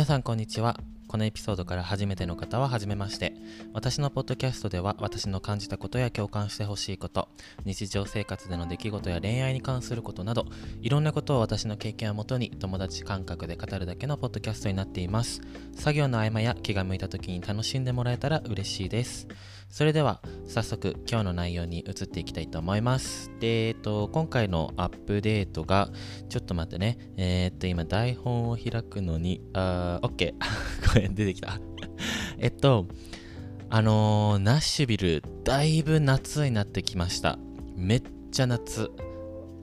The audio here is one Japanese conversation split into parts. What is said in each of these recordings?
皆さんこんにちは。このエピソードから初めての方は初めまして。私のポッドキャストでは私の感じたことや共感してほしいこと日常生活での出来事や恋愛に関することなどいろんなことを私の経験をもとに友達感覚で語るだけのポッドキャストになっています。作業の合間や気が向いた時に楽しんでもらえたら嬉しいです。それでは早速今日の内容に移っていきたいと思います。で、えっと、今回のアップデートがちょっと待ってね。えー、っと今台本を開くのにあー OK これ出てきた。えっとあのー、ナッシュビルだいぶ夏になってきました。めっちゃ夏。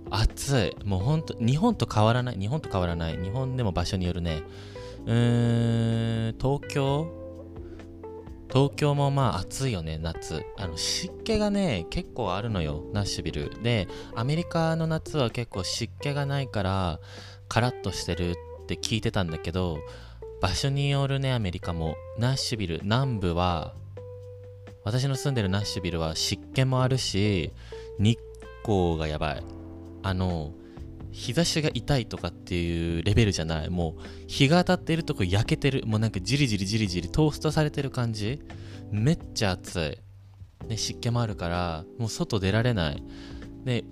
暑い。もうほんと日本と変わらない。日本と変わらない。日本でも場所によるね。うーん東京？東京もまあ暑いよね、夏。あの湿気がね、結構あるのよ、ナッシュビル。で、アメリカの夏は結構湿気がないから、カラッとしてるって聞いてたんだけど、場所によるね、アメリカも。ナッシュビル、南部は、私の住んでるナッシュビルは湿気もあるし、日光がやばい。あの、日差しが痛いとかっていうレベルじゃない。もう、日が当たってるとこ焼けてる。もうなんかじりじりじりじりトーストされてる感じ。めっちゃ暑い。で、湿気もあるから、もう外出られない。で、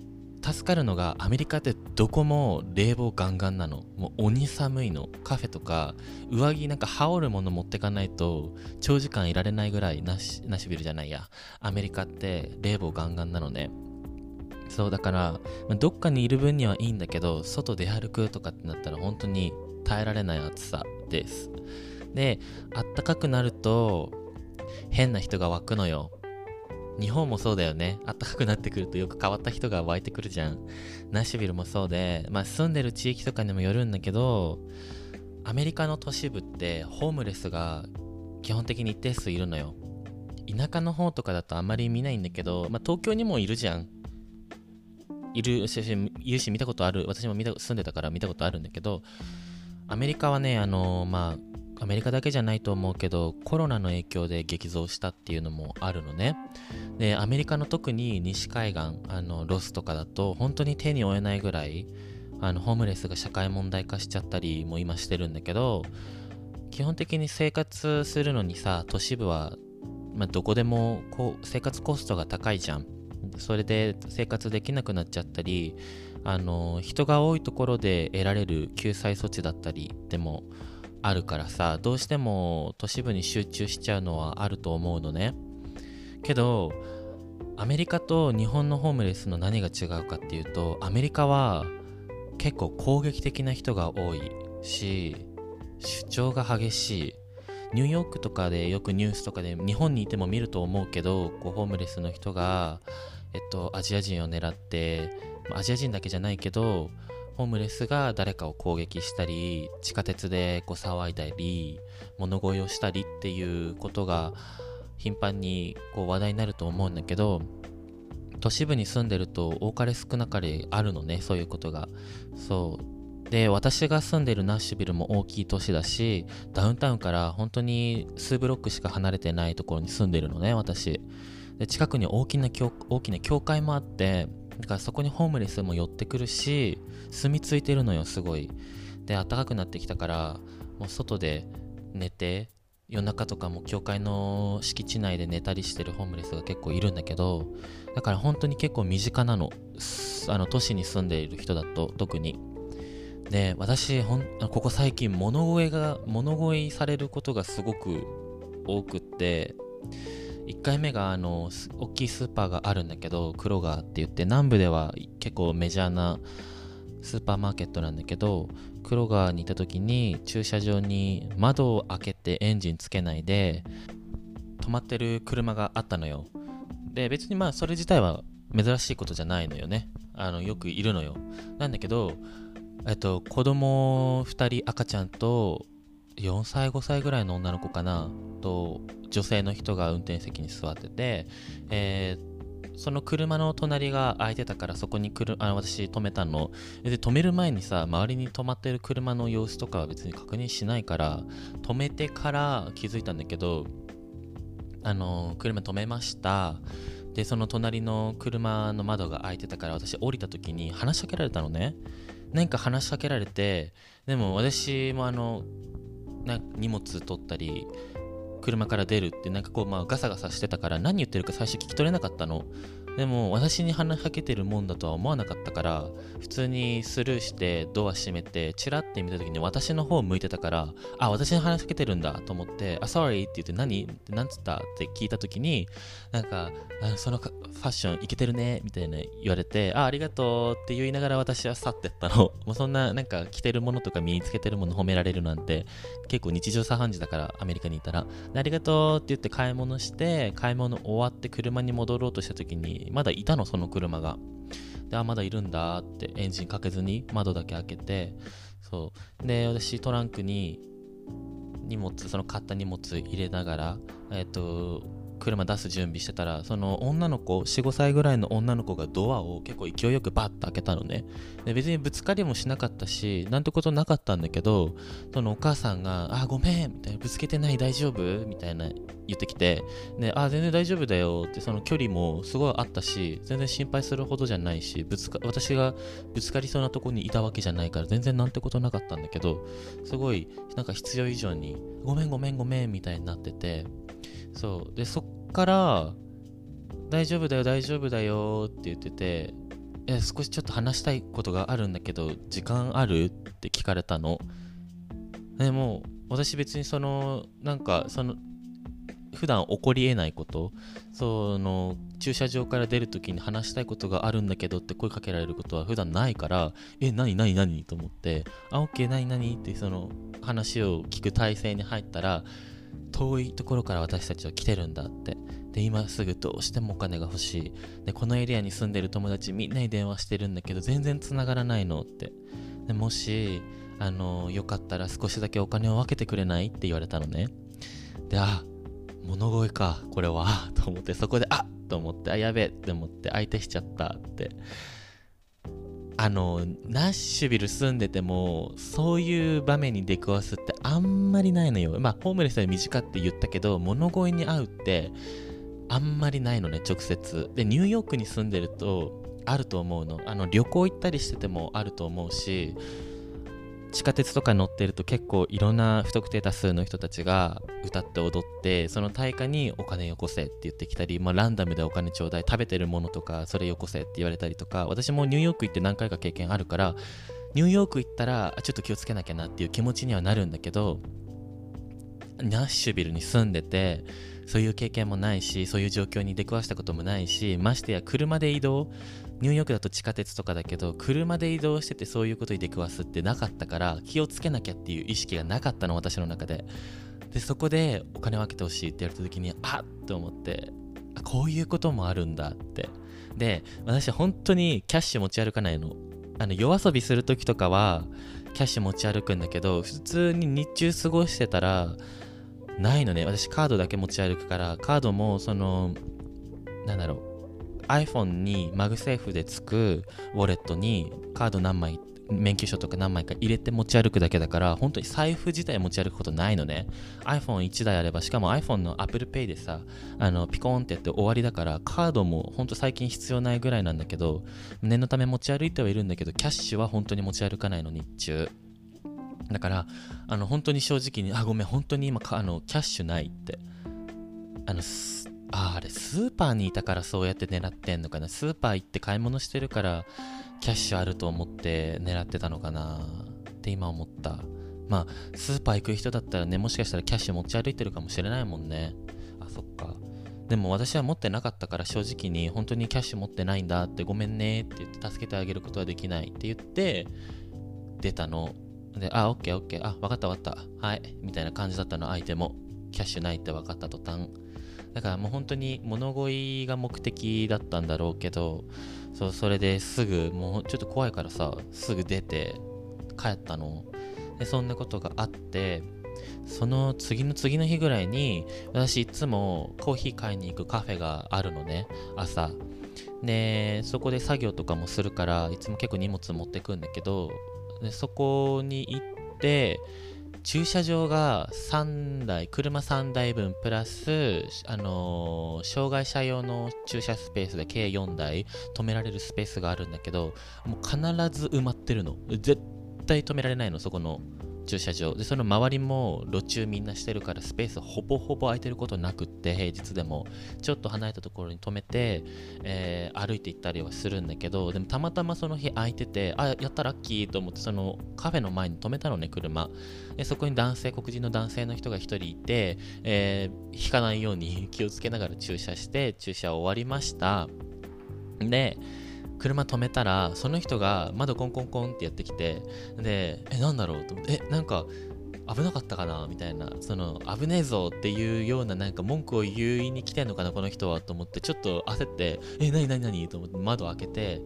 助かるのがアメリカってどこも冷房ガンガンなの。もう鬼寒いの。カフェとか上着なんか羽織るもの持ってかないと長時間いられないぐらいナシナシビルじゃないや。アメリカって冷房ガンガンなのね。そうだから、どっかにいる分にはいいんだけど外出歩くとかってなったら本当に耐えられない暑さですであったかくなると変な人が湧くのよ日本もそうだよね。あったかくなってくるとよく変わった人が湧いてくるじゃん。ナッシュビルもそうで、まあ住んでる地域とかにもよるんだけど、アメリカの都市部ってホームレスが基本的に一定数いるのよ。田舎の方とかだとあんまり見ないんだけど、まあ東京にもいるじゃん。いるし、いるし見たことある。私も見た住んでたから見たことあるんだけど、アメリカはね、あのまあ、アメリカだけじゃないと思うけど、コロナの影響で激増したっていうのもあるのね。で、アメリカの特に西海岸、あの、ロスとかだと、本当に手に負えないぐらい、あの、ホームレスが社会問題化しちゃったりも今してるんだけど、基本的に生活するのにさ、都市部は、まあ、どこでもこう生活コストが高いじゃん。それで生活できなくなっちゃったりあの人が多いところで得られる救済措置だったりでもあるからさどうしても都市部に集中しちゃうのはあると思うのね。けどアメリカと日本のホームレスの何が違うかっていうとアメリカは結構攻撃的な人が多いし主張が激しい。ニューヨークとかでよくニュースとかで日本にいても見ると思うけどこうホームレスの人がえっと、アジア人を狙って、アジア人だけじゃないけど、ホームレスが誰かを攻撃したり、地下鉄でこう騒いだり、物乞いをしたりっていうことが頻繁にこう話題になると思うんだけど、都市部に住んでると多かれ少なかれあるのね、そういうことが。そう。で、私が住んでるナッシュビルも大きい都市だし、ダウンタウンから本当に数ブロックしか離れてないところに住んでるのね、私。で近くに大きな大きな教会もあってだからそこにホームレスも寄ってくるし住み着いてるのよすごい。で暖かくなってきたからもう外で寝て夜中とかも教会の敷地内で寝たりしてるホームレスが結構いるんだけどだから本当に結構身近なの。あの都市に住んでいる人だと特に。で私ほんここ最近物乞いが物乞いされることがすごく多くって1回目があの大きいスーパーがあるんだけどクロガーって言って南部では結構メジャーなスーパーマーケットなんだけどクロガーにいた時に駐車場に窓を開けてエンジンつけないで止まってる車があったのよ。で別にまあそれ自体は珍しいことじゃないのよね。あのよくいるのよ。なんだけどえっと子供2人赤ちゃんと4歳5歳ぐらいの女の子かな？と女性の人が運転席に座ってて、えー、その車の隣が空いてたからそこに来るあ私止めたの。で止める前にさ周りに止まってる車の様子とかは別に確認しないから止めてから気づいたんだけどあの車止めました。でその隣の車の窓が開いてたから私降りた時に話しかけられたのね。何か話しかけられてでも私もあのな荷物取ったり車から出るってなんかこうまあガサガサしてたから何言ってるか最初聞き取れなかったの。でも私に話しかけてるもんだとは思わなかったから普通にスルーしてドア閉めてチラって見た時に私の方向いてたからあ私に話しかけてるんだと思ってあ sorry って言って何って何つったって聞いた時になんかあそのファッションいけてるねみたいな言われてあありがとうって言いながら私は去ってったの もうそんななんか着てるものとか身につけてるもの褒められるなんて結構日常茶飯事だからアメリカにいたらありがとうって言って買い物して買い物終わって車に戻ろうとした時にまだいたの、その車が。で、あ、まだいるんだってエンジンかけずに窓だけ開けて、そう。で、私トランクに荷物、その買った荷物入れながら、えっ、と、車出す準備してたらその女の子45歳ぐらいの女の子がドアを結構勢いよくバッと開けたのねで別にぶつかりもしなかったしなんてことなかったんだけどそのお母さんが「あごめん」みたいな「ぶつけてない大丈夫?」みたいな言ってきてで「あ全然大丈夫だよ」ってその距離もすごいあったし全然心配するほどじゃないしぶつか私がぶつかりそうなとこにいたわけじゃないから全然なんてことなかったんだけどすごいなんか必要以上に「ごめんごめんごめん」みたいになっててそうでそっから「大丈夫だよ大丈夫だよ」って言ってて「え少しちょっと話したいことがあるんだけど時間ある?」って聞かれたのでも私別にそのなんかその普段起こりえないことその駐車場から出るときに話したいことがあるんだけどって声かけられることは普段ないからえ何何何と思ってあ OK 何何ってその話を聞く体制に入ったら遠いところから私たちは来てるんだって。で今すぐどうしてもお金が欲しい。でこのエリアに住んでる友達みんなに電話してるんだけど全然繋がらないのって。でもしあのよかったら少しだけお金を分けてくれないって言われたのね。であ物乞いかこれは。と思ってそこであっと思ってあやべえって思って相手しちゃったって。あのナッシュビル住んでてもそういう場面に出くわすってあんまりないのよ。まあホームレスは身近って言ったけど物乞いに会うってあんまりないのね直接。でニューヨークに住んでるとあると思うの。あの旅行行ったりしててもあると思うし地下鉄とかに乗ってると結構いろんな不特定多数の人たちが歌って踊ってその対価にお金よこせって言ってきたり、まあ、ランダムでお金ちょうだい食べてるものとかそれよこせって言われたりとか私もニューヨーク行って何回か経験あるからニューヨーク行ったらちょっと気をつけなきゃなっていう気持ちにはなるんだけどナッシュビルに住んでてそういう経験もないしそういう状況に出くわしたこともないしましてや車で移動ニューヨークだと地下鉄とかだけど車で移動しててそういうことに出くわすってなかったから気をつけなきゃっていう意識がなかったの私の中で。でそこでお金を分けてほしいって言われた時にあっと思ってこういうこともあるんだって。で私本当にキャッシュ持ち歩かないの。あの夜遊びする時とかはキャッシュ持ち歩くんだけど普通に日中過ごしてたらないのね。私カードだけ持ち歩くからカードもそのなんだろう。iPhone に MagSafe でつくウォレットにカード何枚免許証とか何枚か入れて持ち歩くだけだから本当に財布自体持ち歩くことないのね。iPhone1 台あればしかも iPhone の Apple Pay でさあのピコーンってやって終わりだからカードも本当最近必要ないぐらいなんだけど念のため持ち歩いてはいるんだけどキャッシュは本当に持ち歩かないの日中。だからあの本当に正直にあごめん本当に今あのキャッシュないって。あのああれスーパーにいたからそうやって狙ってんのかな。スーパー行って買い物してるからキャッシュあると思って狙ってたのかな。って今思った。まあスーパー行く人だったらねもしかしたらキャッシュ持ち歩いてるかもしれないもんね。あそっか。でも私は持ってなかったから正直に本当にキャッシュ持ってないんだってごめんねって言って助けてあげることはできないって言って出たの。であオッケーオッケー。あ分かった分かった。はい。みたいな感じだったの相手もキャッシュないって分かった途端。だからもう本当に物乞いが目的だったんだろうけどそうそれですぐもうちょっと怖いからさすぐ出て帰ったの。でそんなことがあってその次の次の日ぐらいに私いつもコーヒー買いに行くカフェがあるのね朝。でそこで作業とかもするからいつも結構荷物持ってくんだけどでそこに行って駐車場が3台、車3台分プラス、あのー、障害者用の駐車スペースで計4台止められるスペースがあるんだけど、もう必ず埋まってるの。絶対止められないの、そこの駐車場。でその周りも路中みんなしてるからスペースほぼほぼ空いてることなくって平日でも。ちょっと離れたところに止めて、えー、歩いて行ったりはするんだけどでもたまたまその日空いててあやったラッキーと思ってそのカフェの前に止めたのね車。でそこに男性黒人の男性の人が1人いて、えー、引かないように気をつけながら駐車して駐車終わりました。で車止めたらその人が窓コンコンコンってやってきてでえなんだろう？と思ってえなんか危なかったかな？みたいなその危ねえぞっていうようななんか文句を言いに来てんのかな？この人はと思ってちょっと焦ってえ何何何？と思って窓開けて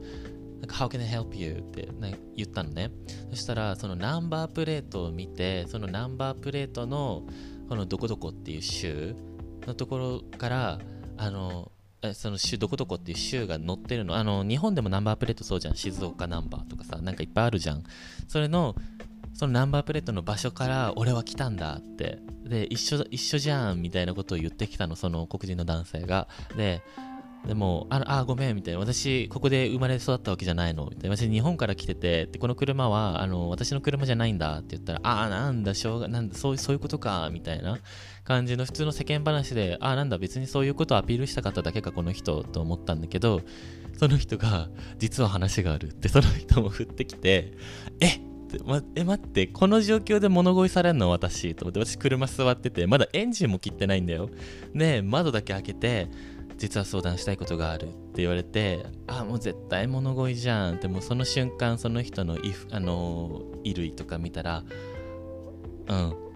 なんか How can I help you? って言ったのね。そしたらそのナンバープレートを見てそのナンバープレートのこのどこどこっていう州のところからあのその州どこどこっていう州が載ってるの。あの日本でもナンバープレートそうじゃん。静岡ナンバーとかさなんかいっぱいあるじゃん。それのそのナンバープレートの場所から俺は来たんだって。で一緒一緒じゃんみたいなことを言ってきたのその黒人の男性が。ででも、ああ、ごめん、みたいな。私、ここで生まれ育ったわけじゃないの。みたいな。私、日本から来てて、でこの車は、あの、私の車じゃないんだって言ったら、ああ、なんだ、しょうが、なんだ、そうそういうことか、みたいな感じの普通の世間話で、ああ、なんだ、別にそういうことをアピールしたかっただけか、この人、と思ったんだけど、その人が、実は話があるって、その人も振ってきて、えま、え、待って、この状況で物乞いされるの私と思って、私車座ってて、まだエンジンも切ってないんだよ。で、窓だけ開けて、実は相談したいことがあるって言われてあもう絶対物乞いじゃんってもうその瞬間その人の衣あの衣類とか見たらうん。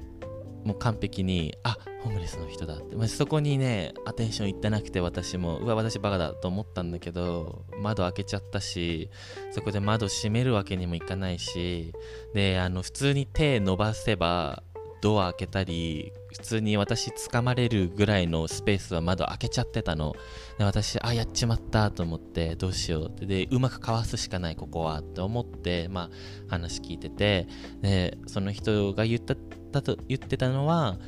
もう完璧にあホームレスの人だって、まあ、そこにねアテンションいってなくて私もうわ私バカだと思ったんだけど窓開けちゃったしそこで窓閉めるわけにもいかないしであの普通に手伸ばせばドア開けたり普通に私掴まれるぐらいのスペースは窓開けちゃってたの。で私あやっちまったと思ってどうしようって。でうまくかわすしかないここはって思ってまあ話聞いてて。でその人が言ったと言ってたのは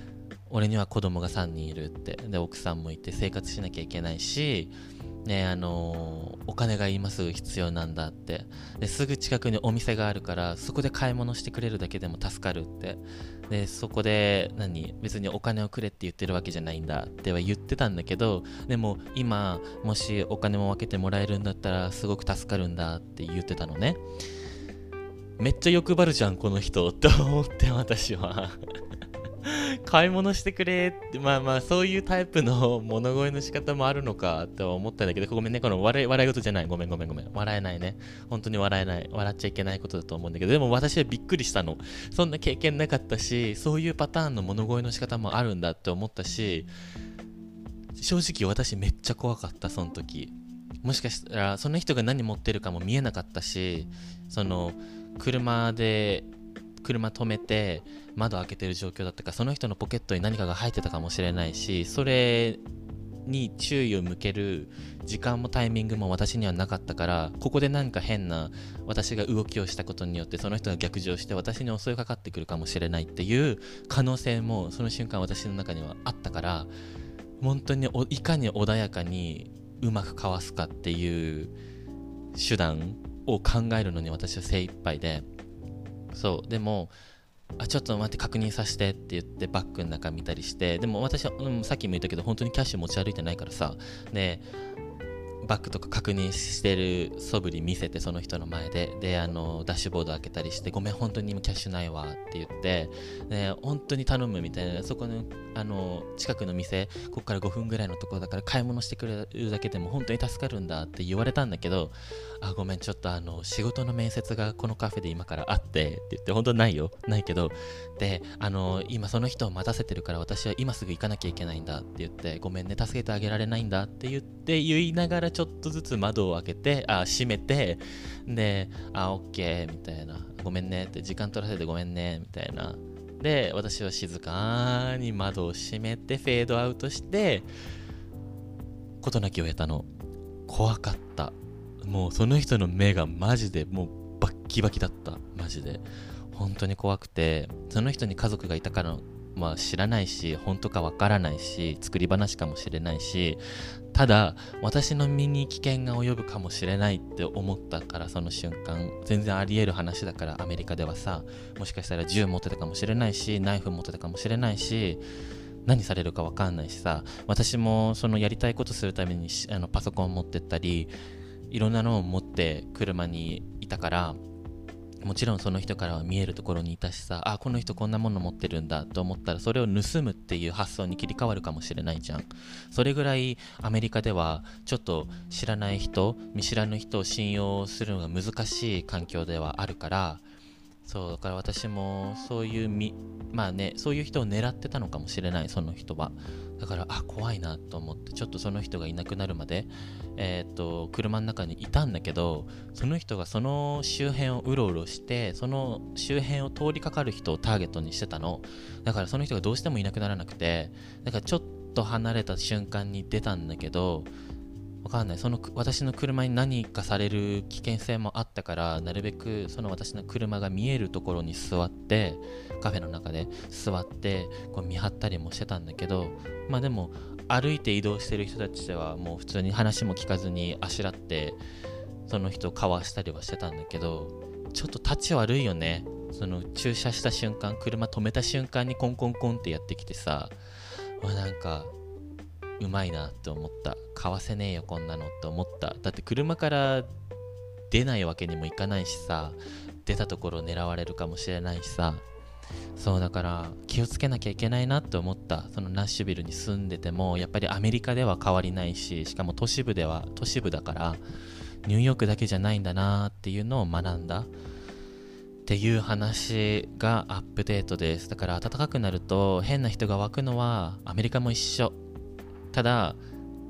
俺には子供が3人いるって。で奥さんもいて生活しなきゃいけないしねあのー、お金が今すぐ必要なんだって。ですぐ近くにお店があるからそこで買い物してくれるだけでも助かるって。でそこで何別にお金をくれって言ってるわけじゃないんだっては言ってたんだけどでも今もしお金も分けてもらえるんだったらすごく助かるんだって言ってたのね。めっちゃ欲張るじゃんこの人って思って私は。買い物してくれって、まあまあ、そういうタイプの物乞いの仕方もあるのかとは思ったんだけど、ごめんね、この笑い、笑い事じゃない。ごめんごめんごめん。笑えないね。本当に笑えない。笑っちゃいけないことだと思うんだけど、でも私はびっくりしたの。そんな経験なかったし、そういうパターンの物乞いの仕方もあるんだって思ったし、正直私めっちゃ怖かった、その時。もしかしたら、その人が何持ってるかも見えなかったし、その、車で車止めて窓開けてる状況だったかその人のポケットに何かが入ってたかもしれないしそれに注意を向ける時間もタイミングも私にはなかったからここで何か変な私が動きをしたことによってその人が逆上して私に襲いかかってくるかもしれないっていう可能性もその瞬間私の中にはあったから本当にいかに穏やかにうまくかわすかっていう手段を考えるのに私は精一杯でそうでもあちょっと待って確認させてって言ってバッグの中見たりしてでも私は、うん、さっきも言ったけど本当にキャッシュ持ち歩いてないからさでバッグとか確認してる素振り見せてその人の前で。であのダッシュボード開けたりしてごめん本当に今キャッシュないわって言ってで本当に頼むみたいな。そこのあの近くの店ここから5分ぐらいのところだから買い物してくれるだけでも本当に助かるんだって言われたんだけどあごめんちょっとあの仕事の面接がこのカフェで今からあってって言って本当ないよ。ないけどであの今その人を待たせてるから私は今すぐ行かなきゃいけないんだって言ってごめんね助けてあげられないんだって言って言いながらちょっとずつ窓を開けてあ閉めてであオッケーみたいな。ごめんねって時間取らせてごめんねみたいな。で私は静かに窓を閉めてフェードアウトして事なきを得たの。怖かった。もうその人の目がマジでもうバッキバキだった。マジで。本当に怖くてその人に家族がいたからまあ知らないし本当かわからないし作り話かもしれないしただ私の身に危険が及ぶかもしれないって思ったからその瞬間全然ありえる話だからアメリカではさもしかしたら銃持ってたかもしれないしナイフ持ってたかもしれないし何されるか分かんないしさ私もそのやりたいことするためにあのパソコン持ってったりいろんなのを持って車にいたからもちろんその人からは見えるところにいたしさあこの人こんなもの持ってるんだと思ったらそれを盗むっていう発想に切り替わるかもしれないじゃん。それぐらいアメリカではちょっと知らない人見知らぬ人を信用するのが難しい環境ではあるからそうだから私もそういうみまあねそういう人を狙ってたのかもしれないその人は。だからあ怖いなと思ってちょっとその人がいなくなるまでえっ、と車の中にいたんだけどその人がその周辺をうろうろしてその周辺を通りかかる人をターゲットにしてたの。だからその人がどうしてもいなくならなくてだからちょっと離れた瞬間に出たんだけどわかんない。その私の車に何かされる危険性もあったからなるべくその私の車が見えるところに座ってカフェの中で座ってこう見張ったりもしてたんだけどまあでも歩いて移動してる人たちではもう普通に話も聞かずにあしらってその人をかわしたりはしてたんだけどちょっと立ち悪いよね。その駐車した瞬間車止めた瞬間にコンコンコンってやってきてさなんかうまいなって思った。買わせねえよこんなのって思った。だって車から出ないわけにもいかないしさ出たところ狙われるかもしれないしさそうだから気をつけなきゃいけないなって思ったそのナッシュビルに住んでてもやっぱりアメリカでは変わりないししかも都市部では都市部だからニューヨークだけじゃないんだなっていうのを学んだ。っていう話がアップデートです。だから暖かくなると変な人が湧くのはアメリカも一緒。ただ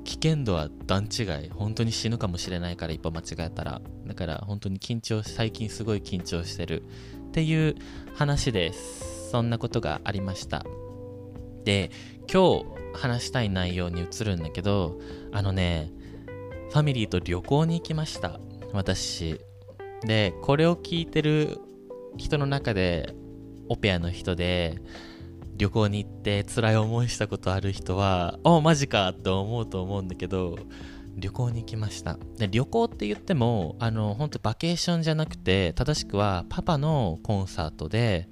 危険度は段違い。本当に死ぬかもしれないから一歩間違えたら。だから本当に緊張最近すごい緊張してる。っていう話です。そんなことがありました。で今日話したい内容に移るんだけどあのねファミリーと旅行に行きました。私。でこれを聞いてる人の中でオペアの人で旅行に行って辛い思いしたことある人は、おマジかって思うと思うんだけど、旅行に行きました。で旅行って言っても、あの、本当バケーションじゃなくて、正しくはパパのコンサートで、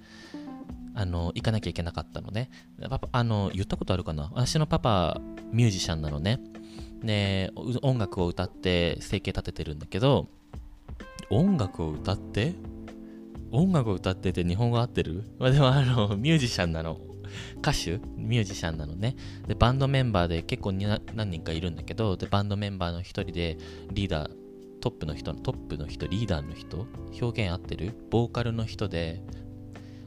あの、行かなきゃいけなかったのね。パパ、あの、言ったことあるかな？私のパパ、ミュージシャンなのね。で、音楽を歌って生計立ててるんだけど、音楽を歌って？音楽を歌ってて日本語合ってる？まあでもあの、ミュージシャンなの。歌手ミュージシャンなのねでバンドメンバーで結構何人かいるんだけどでバンドメンバーの一人でリーダートップの人のトップの人リーダーの人表現合ってるボーカルの人で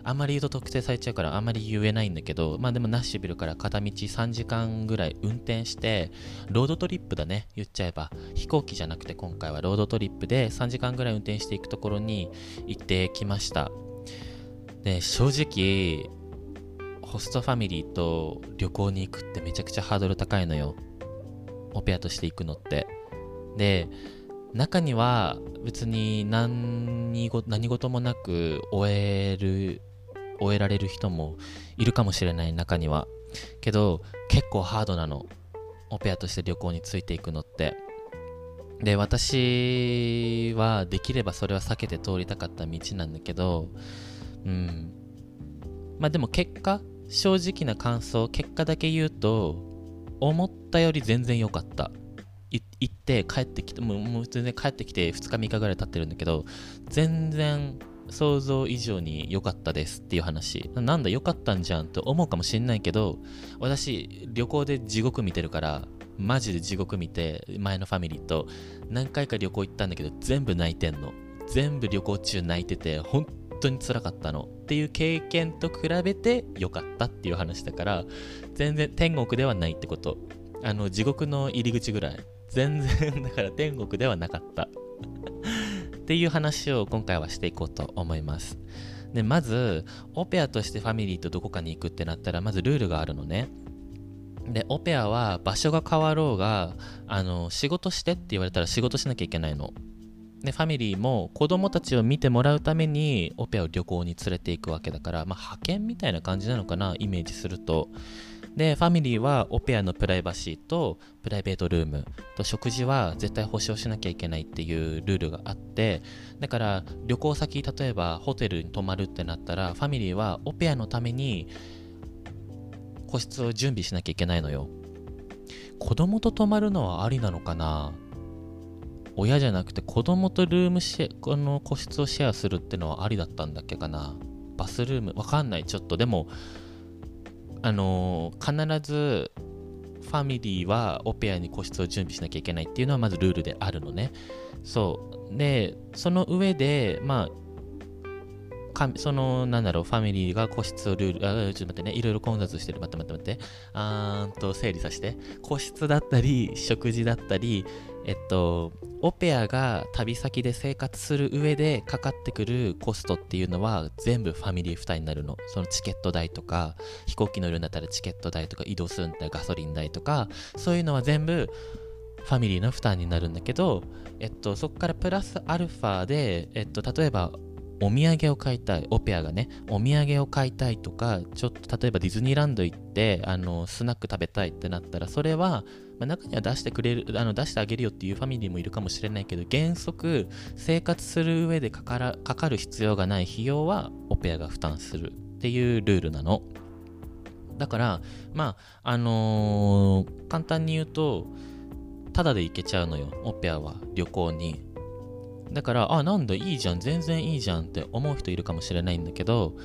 あまり言うと特定されちゃうからあんまり言えないんだけど、まあでもナッシュビルから片道3時間ぐらい運転して、ロードトリップだね、言っちゃえば。飛行機じゃなくて今回はロードトリップで3時間ぐらい運転していくところに行ってきました。で、正直、ホストファミリーと旅行に行くってめちゃくちゃハードル高いのよ。オペアとして行くのって。で、中には別に何何事もなく終える、終えられる人もいるかもしれない中には。けど、結構ハードなの。オペアとして旅行についていくのって。で、私はできればそれは避けて通りたかった道なんだけど、うん。まあでも結果、正直な感想、結果だけ言うと、思ったより全然良かった。行って帰ってきて、もうもう全然帰ってきて2日3日ぐらい経ってるんだけど、全然想像以上に良かったですっていう話。なんだ良かったんじゃんと思うかもしんないけど、私旅行で地獄見てるから、マジで地獄見て、前のファミリーと何回か旅行行ったんだけど、全部泣いてんの。全部旅行中泣いてて、本当につらかったのっていう経験と比べて良かったっていう話だから全然天国ではないってこと。あの地獄の入り口ぐらい。全然 だから天国ではなかった。っていう話を今回はしていこうと思います。でまずオペアとしてファミリーとどこかに行くってなったらまずルールがあるのね。でオペアは場所が変わろうがあの仕事してって言われたら仕事しなきゃいけないの。でファミリーも子供たちを見てもらうためにオペアを旅行に連れていくわけだから、まあ、派遣みたいな感じなのかなイメージすると。でファミリーはオペアのプライバシーとプライベートルームと食事は絶対保証しなきゃいけないっていうルールがあってだから旅行先例えばホテルに泊まるってなったらファミリーはオペアのために個室を準備しなきゃいけないのよ。子供と泊まるのはありなのかな？親じゃなくて子供とルームシェこの個室をシェアするってのはありだったんだっけかなバスルームわかんないちょっとでもあのー、必ずファミリーはオペアに個室を準備しなきゃいけないっていうのはまずルールであるのねそうでその上でまあかその、なんだろう、ファミリーが個室をルール、あ、ちょっと待ってね、いろいろ混雑してる。待って待って待って。あーんと、整理させて。個室だったり、食事だったり、えっと、オペアが旅先で生活する上でかかってくるコストっていうのは全部ファミリー負担になるの。そのチケット代とか、飛行機乗るんだったらチケット代とか、移動するんだったらガソリン代とか、そういうのは全部ファミリーの負担になるんだけど、えっと、そこからプラスアルファで、えっと、例えばお土産を買いたい、オペアがね、お土産を買いたいとか、ちょっと例えばディズニーランド行って、あの、スナック食べたいってなったら、それは、まあ、中には出してくれる、あの、出してあげるよっていうファミリーもいるかもしれないけど、原則、生活する上でかからかかる必要がない費用は、オペアが負担するっていうルールなの。だから、まあ、あのー、簡単に言うと、ただで行けちゃうのよ、オペアは旅行に。だから、あ、なんだ、いいじゃん、全然いいじゃんって思う人いるかもしれないんだけど、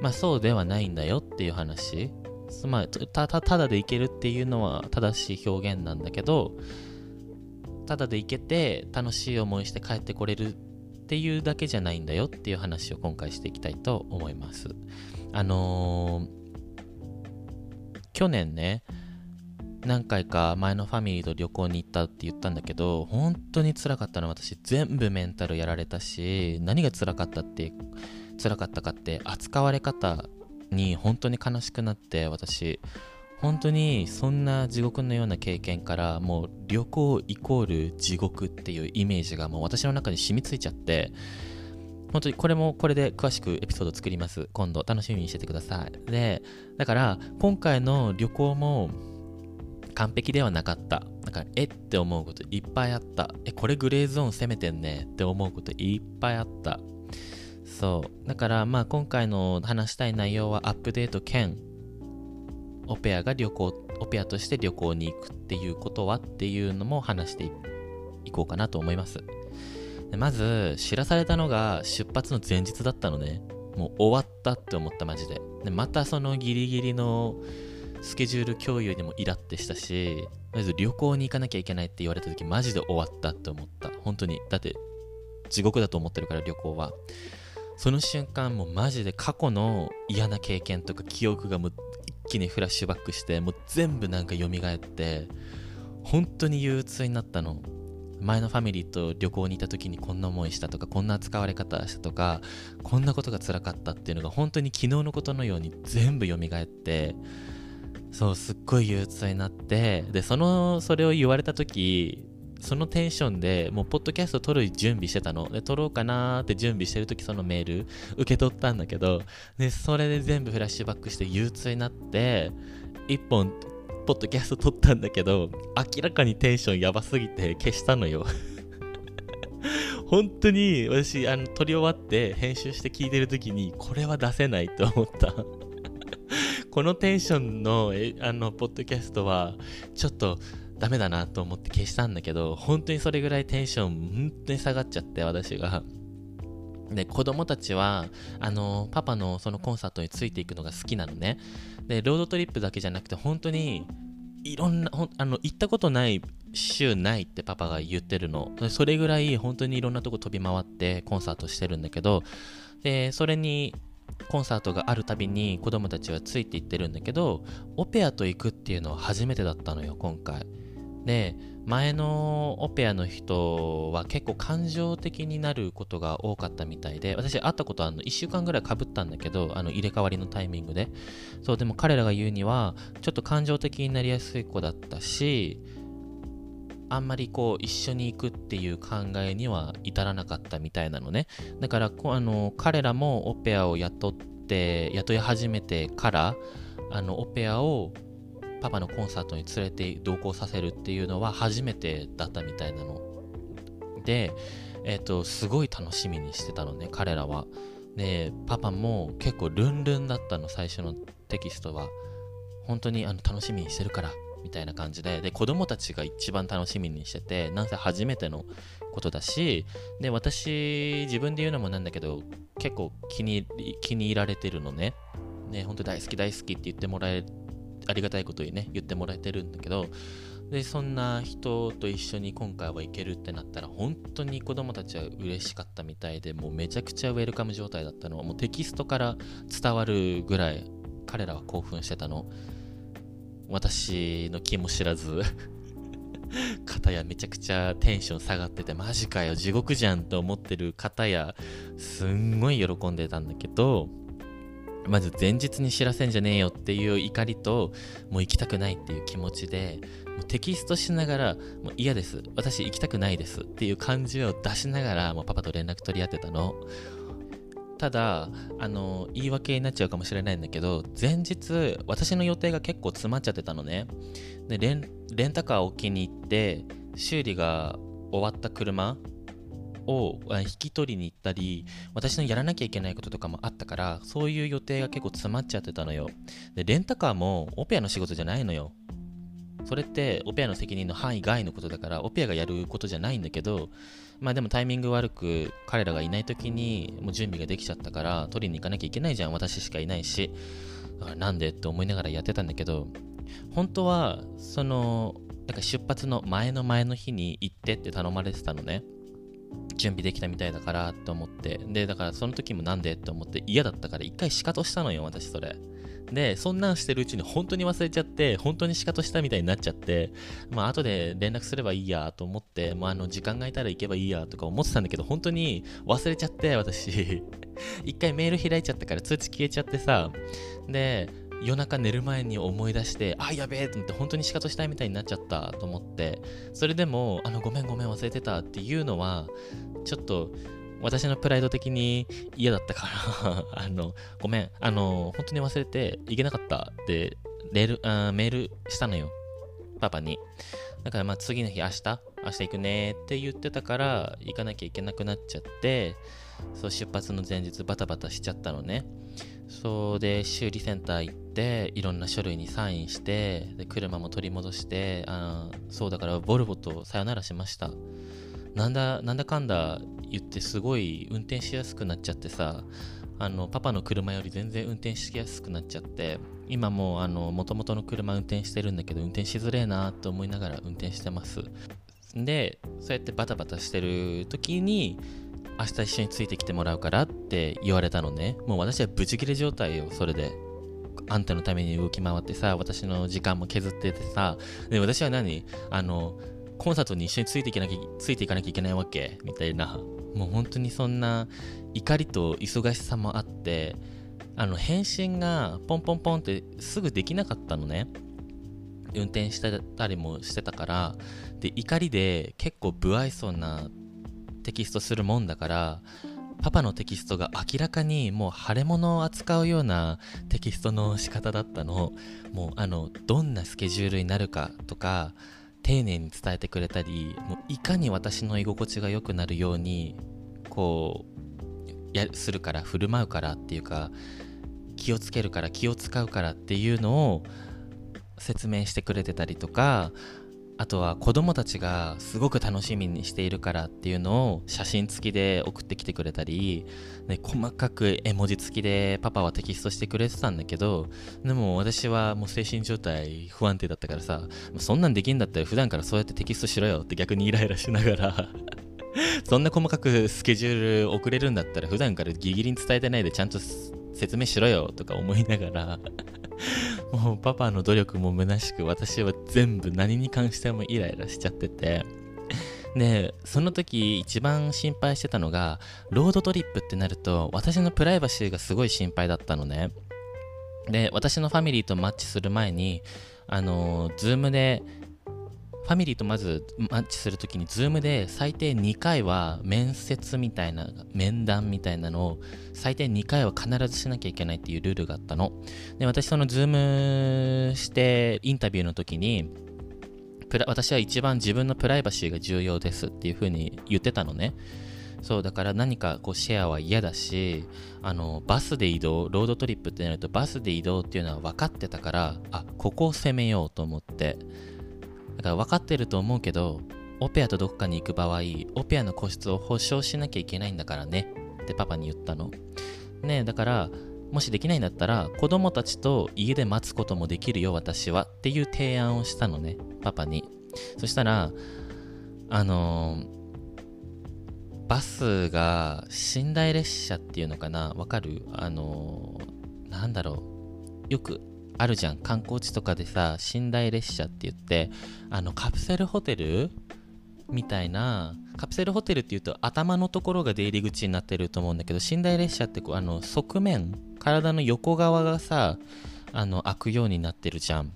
まあそうではないんだよっていう話。まあ、たたただでいけるっていうのは正しい表現なんだけど、ただで行けて楽しい思いして帰ってこれるっていうだけじゃないんだよっていう話を今回していきたいと思います。あのー、去年ね、何回か前のファミリーと旅行に行ったって言ったんだけど本当に辛かったの私全部メンタルやられたし何が辛かったって辛かったかって扱われ方に本当に悲しくなって私本当にそんな地獄のような経験からもう旅行イコール地獄っていうイメージがもう私の中に染みついちゃって本当にこれもこれで詳しくエピソード作ります。今度楽しみにしててください。でだから今回の旅行も完璧ではなかった。だから、えって思うこといっぱいあった。え、これグレーゾーン攻めてんねって思うこといっぱいあった。そう。だから、まあ今回の話したい内容はアップデート兼、オペアが旅行、オペアとして旅行に行くっていうことはっていうのも話していこうかなと思います。まず、知らされたのが出発の前日だったのね。もう終わったって思ったマジで。で、またそのギリギリのスケジュール共有にもイラってしたし、まず旅行に行かなきゃいけないって言われた時マジで終わったって思った。本当に。だって地獄だと思ってるから旅行は。その瞬間もうマジで過去の嫌な経験とか記憶がもう一気にフラッシュバックして、もう全部なんか蘇って、本当に憂鬱になったの。前のファミリーと旅行に行った時にこんな思いしたとかこんな扱われ方したとかこんなことが辛かったっていうのが本当に昨日のことのように全部蘇ってそうすっごい憂鬱になってでそのそれを言われた時そのテンションでもうポッドキャスト撮る準備してたの。で撮ろうかなーって準備してる時そのメール受け取ったんだけどでそれで全部フラッシュバックして憂鬱になって1本ポッドキャスト撮ったんだけど明らかにテンションやばすぎて消したのよ。本当に私あの撮り終わって編集して聞いてる時にこれは出せないと思った。このテンションの、えあの、ポッドキャストは、ちょっと、ダメだなと思って消したんだけど、本当にそれぐらいテンション、本当に下がっちゃって、私が。で、子供たちは、あの、パパのそのコンサートについていくのが好きなのね。で、ロードトリップだけじゃなくて、本当に、いろんな、ほあの、行ったことない週ないってパパが言ってるの。それぐらい本当にいろんなとこ飛び回ってコンサートしてるんだけど、で、それにコンサートがあるたびに子供たちはついていってるんだけどオペアと行くっていうのは初めてだったのよ今回。で前のオペアの人は結構感情的になることが多かったみたいで私会ったことあの1週間ぐらいかぶったんだけどあの入れ替わりのタイミングで。そうでも彼らが言うにはちょっと感情的になりやすい子だったしあんまりこう一緒に行くっていう考えには至らなかったみたいなのね。だからあの彼らもオペアを雇って雇い始めてからあのオペアをパパのコンサートに連れて同行させるっていうのは初めてだったみたいなの。で、えっ、ー、とすごい楽しみにしてたのね彼らは。でパパも結構ルンルンだったの最初のテキストは。本当にあの楽しみにしてるから。みたいな感じでで子供たちが一番楽しみにしててなんせ初めてのことだしで私自分で言うのもなんだけど結構気に気に入られてるのね。ね本当大好き大好きって言ってもらえありがたいことにね言ってもらえてるんだけどでそんな人と一緒に今回は行けるってなったら本当に子供たちは嬉しかったみたいでもうめちゃくちゃウェルカム状態だったのはもうテキストから伝わるぐらい彼らは興奮してたの。私の気も知らず。方やめちゃくちゃテンション下がっててマジかよ地獄じゃんと思ってる方やすんごい喜んでたんだけどまず前日に知らせんじゃねえよっていう怒りともう行きたくないっていう気持ちでもうテキストしながらもう嫌です私行きたくないですっていう感じを出しながらもうパパと連絡取り合ってたの。ただあの言い訳になっちゃうかもしれないんだけど前日私の予定が結構詰まっちゃってたのね。でレンレンタカーを置きに行って修理が終わった車を引き取りに行ったり私のやらなきゃいけないこととかもあったからそういう予定が結構詰まっちゃってたのよ。でレンタカーもオペアの仕事じゃないのよ。それってオペアの責任の範囲外のことだからオペアがやることじゃないんだけどまあでもタイミング悪く彼らがいない時にもう準備ができちゃったから取りに行かなきゃいけないじゃん私しかいないし。だからなんでって思いながらやってたんだけど本当はそのなんか出発の前の前の日に行ってって頼まれてたのね。準備できたみたいだからと思ってでだからその時もなんでって思って嫌だったから一回仕方したのよ私それで、そんなんしてるうちに本当に忘れちゃって、本当に仕方したみたいになっちゃって、まあ後で連絡すればいいやと思って、まああの時間が空いたら行けばいいやとか思ってたんだけど、本当に忘れちゃって、私。一回メール開いちゃったから通知消えちゃってさ、で、夜中寝る前に思い出して、あ、やべえと思って、本当に仕方したいみたいになっちゃったと思って、それでも、あの、ごめんごめん忘れてたっていうのは、ちょっと、私のプライド的に嫌だったから あの、ごめん、あの、本当に忘れて行けなかったってレールあメールしたのよ。パパに。だからまあ次の日明日、明日行くねって言ってたから行かなきゃいけなくなっちゃって、そう出発の前日バタバタしちゃったのね。そうで修理センター行っていろんな書類にサインしてで車も取り戻してあそうだからボルボとさよならしました。なんだなんだかんだ言ってすごい運転しやすくなっちゃってさあのパパの車より全然運転しやすくなっちゃって今もうあの元々の車運転してるんだけど運転しづれえなと思いながら運転してます。でそうやってバタバタしてる時に明日一緒についてきてもらうからって言われたのね。もう私はブチ切れ状態よそれであんたのために動き回ってさ私の時間も削っててさ。で私は何？あのコンサートに一緒についていかなきゃついていかなきゃいけないわけ？みたいな。もう本当にそんな怒りと忙しさもあってあの返信がポンポンポンってすぐできなかったのね。運転してたりもしてたから。で怒りで結構不愛想なテキストするもんだからパパのテキストが明らかにもう腫れ物を扱うようなテキストの仕方だったの。もうあのどんなスケジュールになるかとか丁寧に伝えてくれたりもういかに私の居心地が良くなるようにこうやするから振る舞うからっていうか気をつけるから気を使うからっていうのを説明してくれてたりとかあとは子供たちがすごく楽しみにしているからっていうのを写真付きで送ってきてくれたり、ね、細かく絵文字付きでパパはテキストしてくれてたんだけどでも私はもう精神状態不安定だったからさそんなんできんだったら普段からそうやってテキストしろよって逆にイライラしながら そんな細かくスケジュール送れるんだったら普段からギリギリに伝えてないでちゃんと説明しろよとか思いながら もうパパの努力も虚しく私は全部何に関してもイライラしちゃってて。でその時一番心配してたのが road trip ってなると私のプライバシーがすごい心配だったのね。で私のファミリーとマッチする前にあのズームでファミリーとまずマッチするときに、ズームで最低2回は面接みたいな、面談みたいなのを最低2回は必ずしなきゃいけないっていうルールがあったの。で、私そのズームしてインタビューの時に、私は一番自分のプライバシーが重要ですっていうふうに言ってたのね。そうだから何かこうシェアは嫌だしあのバスで移動 road trip ってなるとバスで移動っていうのは分かってたからあここを攻めようと思ってだから分かってると思うけどオペアとどっかに行く場合オペアの個室を保証しなきゃいけないんだからね。ってパパに言ったの。ねえだからもしできないんだったら子供たちと家で待つこともできるよ私は。っていう提案をしたのねパパに。そしたらあのーバスが寝台列車っていうのかな？わかる？あの、なんだろう？よくあるじゃん。観光地とかでさ寝台列車って言ってあのカプセルホテルみたいなカプセルホテルっていうと頭のところが出入り口になってると思うんだけど寝台列車ってこうあの側面体の横側がさあの開くようになってるじゃん。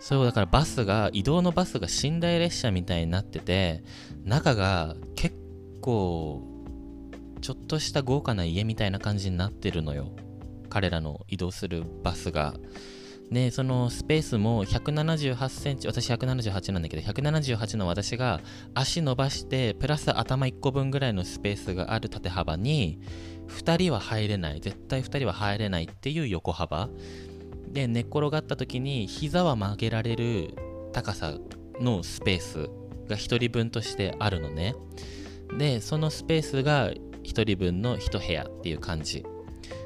そうだからバスが移動のバスが寝台列車みたいになってて中が結構ちょっとした豪華な家みたいな感じになってるのよ。彼らの移動するバスが。でそのスペースも178センチ私178なんだけど178の私が足伸ばしてプラス頭1個分ぐらいのスペースがある縦幅に2人は入れない。絶対2人は入れないっていう横幅。で寝っ転がった時に膝は曲げられる高さのスペースが1人分としてあるのね。でそのスペースが1人分の1部屋っていう感じ。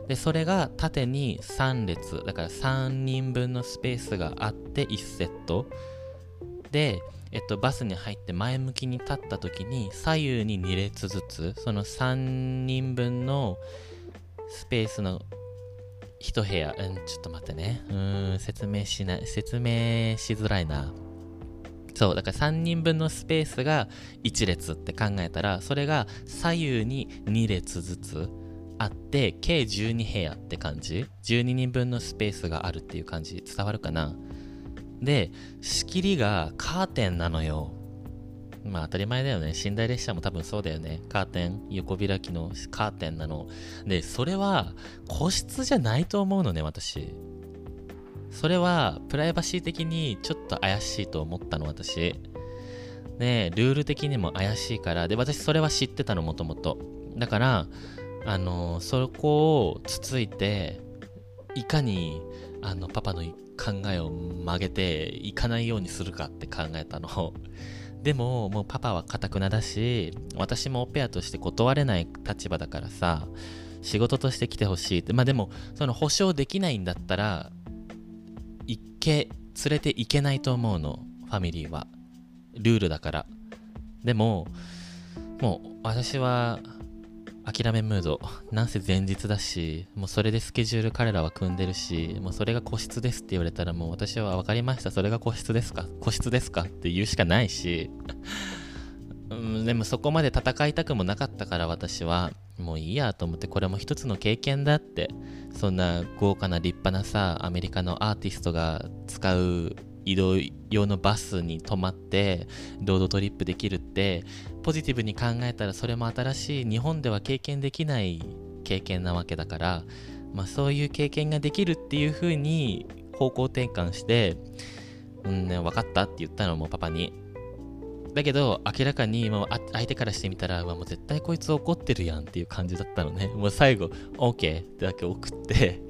でそれが縦に3列だから3人分のスペースがあって1セットで、えっと、バスに入って前向きに立った時に左右に2列ずつその3人分のスペースの1部屋、うん、ちょっと待ってね。うん、説明しない、説明しづらいな。そう、だから3人分のスペースが1列って考えたら、それが左右に2列ずつあって、計12部屋って感じ ?12 人分のスペースがあるっていう感じ？伝わるかな？で、仕切りがカーテンなのよ。まあ当たり前だよね。寝台列車も多分そうだよね。カーテン、横開きのカーテンなの。で、それは個室じゃないと思うのね、私。それはプライバシー的にちょっと怪しいと思ったの私でルール的にも怪しいからで私それは知ってたのもともとだからあのそこをつついていかにあのパパの考えを曲げていかないようにするかって考えたの でももうパパはかたくなだし私もオペアとして断れない立場だからさ仕事として来てほしいってまあでもその保証できないんだったら行け、連れて行けないと思うの、ファミリーは。ルールだから。でも、もう私は諦めムード。なんせ前日だし、もうそれでスケジュール彼らは組んでるし、もうそれが個室ですって言われたらもう私は分かりました。それが個室ですか？個室ですか？って言うしかないし、うん、でもそこまで戦いたくもなかったから私は、もういいやと思ってこれも一つの経験だってそんな豪華な立派なさアメリカのアーティストが使う移動用のバスに泊まってロードトリップできるってポジティブに考えたらそれも新しい日本では経験できない経験なわけだから、まあ、そういう経験ができるっていう風に方向転換して「うんね分かった」って言ったのもパパにだけど、明らかにもう相手からしてみたら、もう絶対こいつ怒ってるやんっていう感じだったのね。もう最後、OK ってだけ送って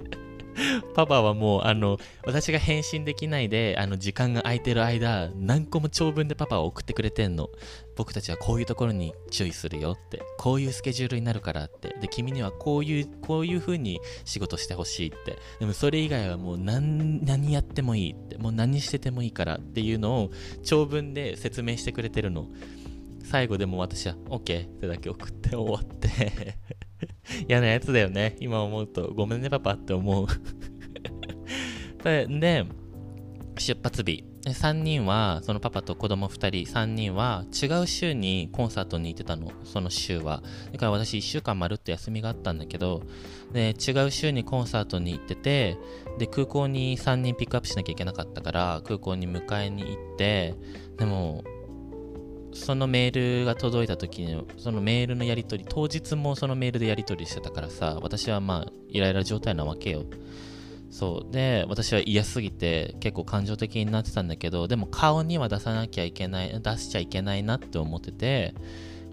パパはもう、あの、私が返信できないで、あの、時間が空いてる間、何個も長文でパパは送ってくれてんの。僕たちはこういうところに注意するよって。こういうスケジュールになるからって。で、君にはこういう、こういう風に仕事してほしいって。でもそれ以外はもう何、何やってもいいって。もう何しててもいいからっていうのを長文で説明してくれてるの。最後でも私は OK ってだけ送って終わって 嫌なやつだよね。今思うと。ごめんね、パパって思う。で、出発日。3人はそのパパと子供2人。3人は違う週にコンサートに行ってたの。その週は。だから私1週間まるっと休みがあったんだけど。で違う週にコンサートに行ってて。で空港に3人ピックアップしなきゃいけなかったから空港に迎えに行って。でもそのメールが届いた時にそのメールのやり取り当日もそのメールでやり取りしてたからさ私はまあイライラ状態なわけよ。そう。で私は嫌すぎて結構感情的になってたんだけどでも顔には出さなきゃいけない出しちゃいけないなって思ってて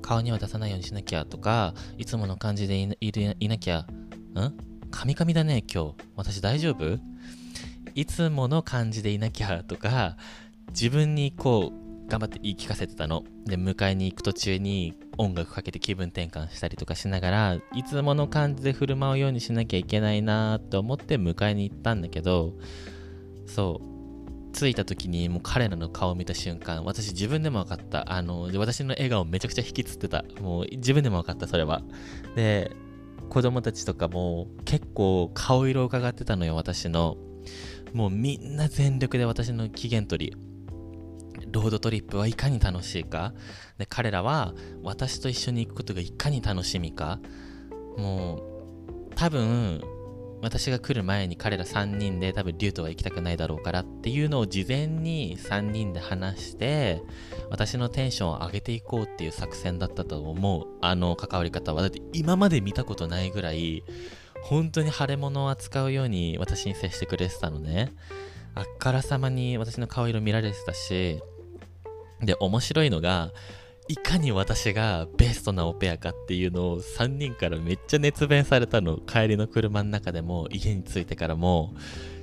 顔には出さないようにしなきゃとかいつもの感じでいいなきゃん？カミカミだね今日。私大丈夫？いつもの感じでいなきゃとか自分にこう頑張って言い聞かせてたの。で、迎えに行く途中に音楽かけて気分転換したりとかしながら、いつもの感じで振る舞うようにしなきゃいけないなと思って迎えに行ったんだけど、そう、着いた時にもう彼らの顔を見た瞬間、私自分でも分かった。あの、私の笑顔めちゃくちゃ引きつってた。もう自分でも分かった、それは。で、子供たちとかも結構顔色を伺ってたのよ、私の。もうみんな全力で私の機嫌取り。ロードトリップはいかに楽しいか。で彼らは私と一緒に行くことがいかに楽しみか。もう多分私が来る前に彼ら3人で多分リュウトは行きたくないだろうからっていうのを事前に3人で話して私のテンションを上げていこうっていう作戦だったと思う。あの関わり方は。だって今まで見たことないぐらい本当に腫れ物を扱うように私に接してくれてたのね。あっからさまに私の顔色見られてたしで、面白いのが、いかに私がベストなオペアかっていうのを3人からめっちゃ熱弁されたの。帰りの車の中でも、家に着いてからも、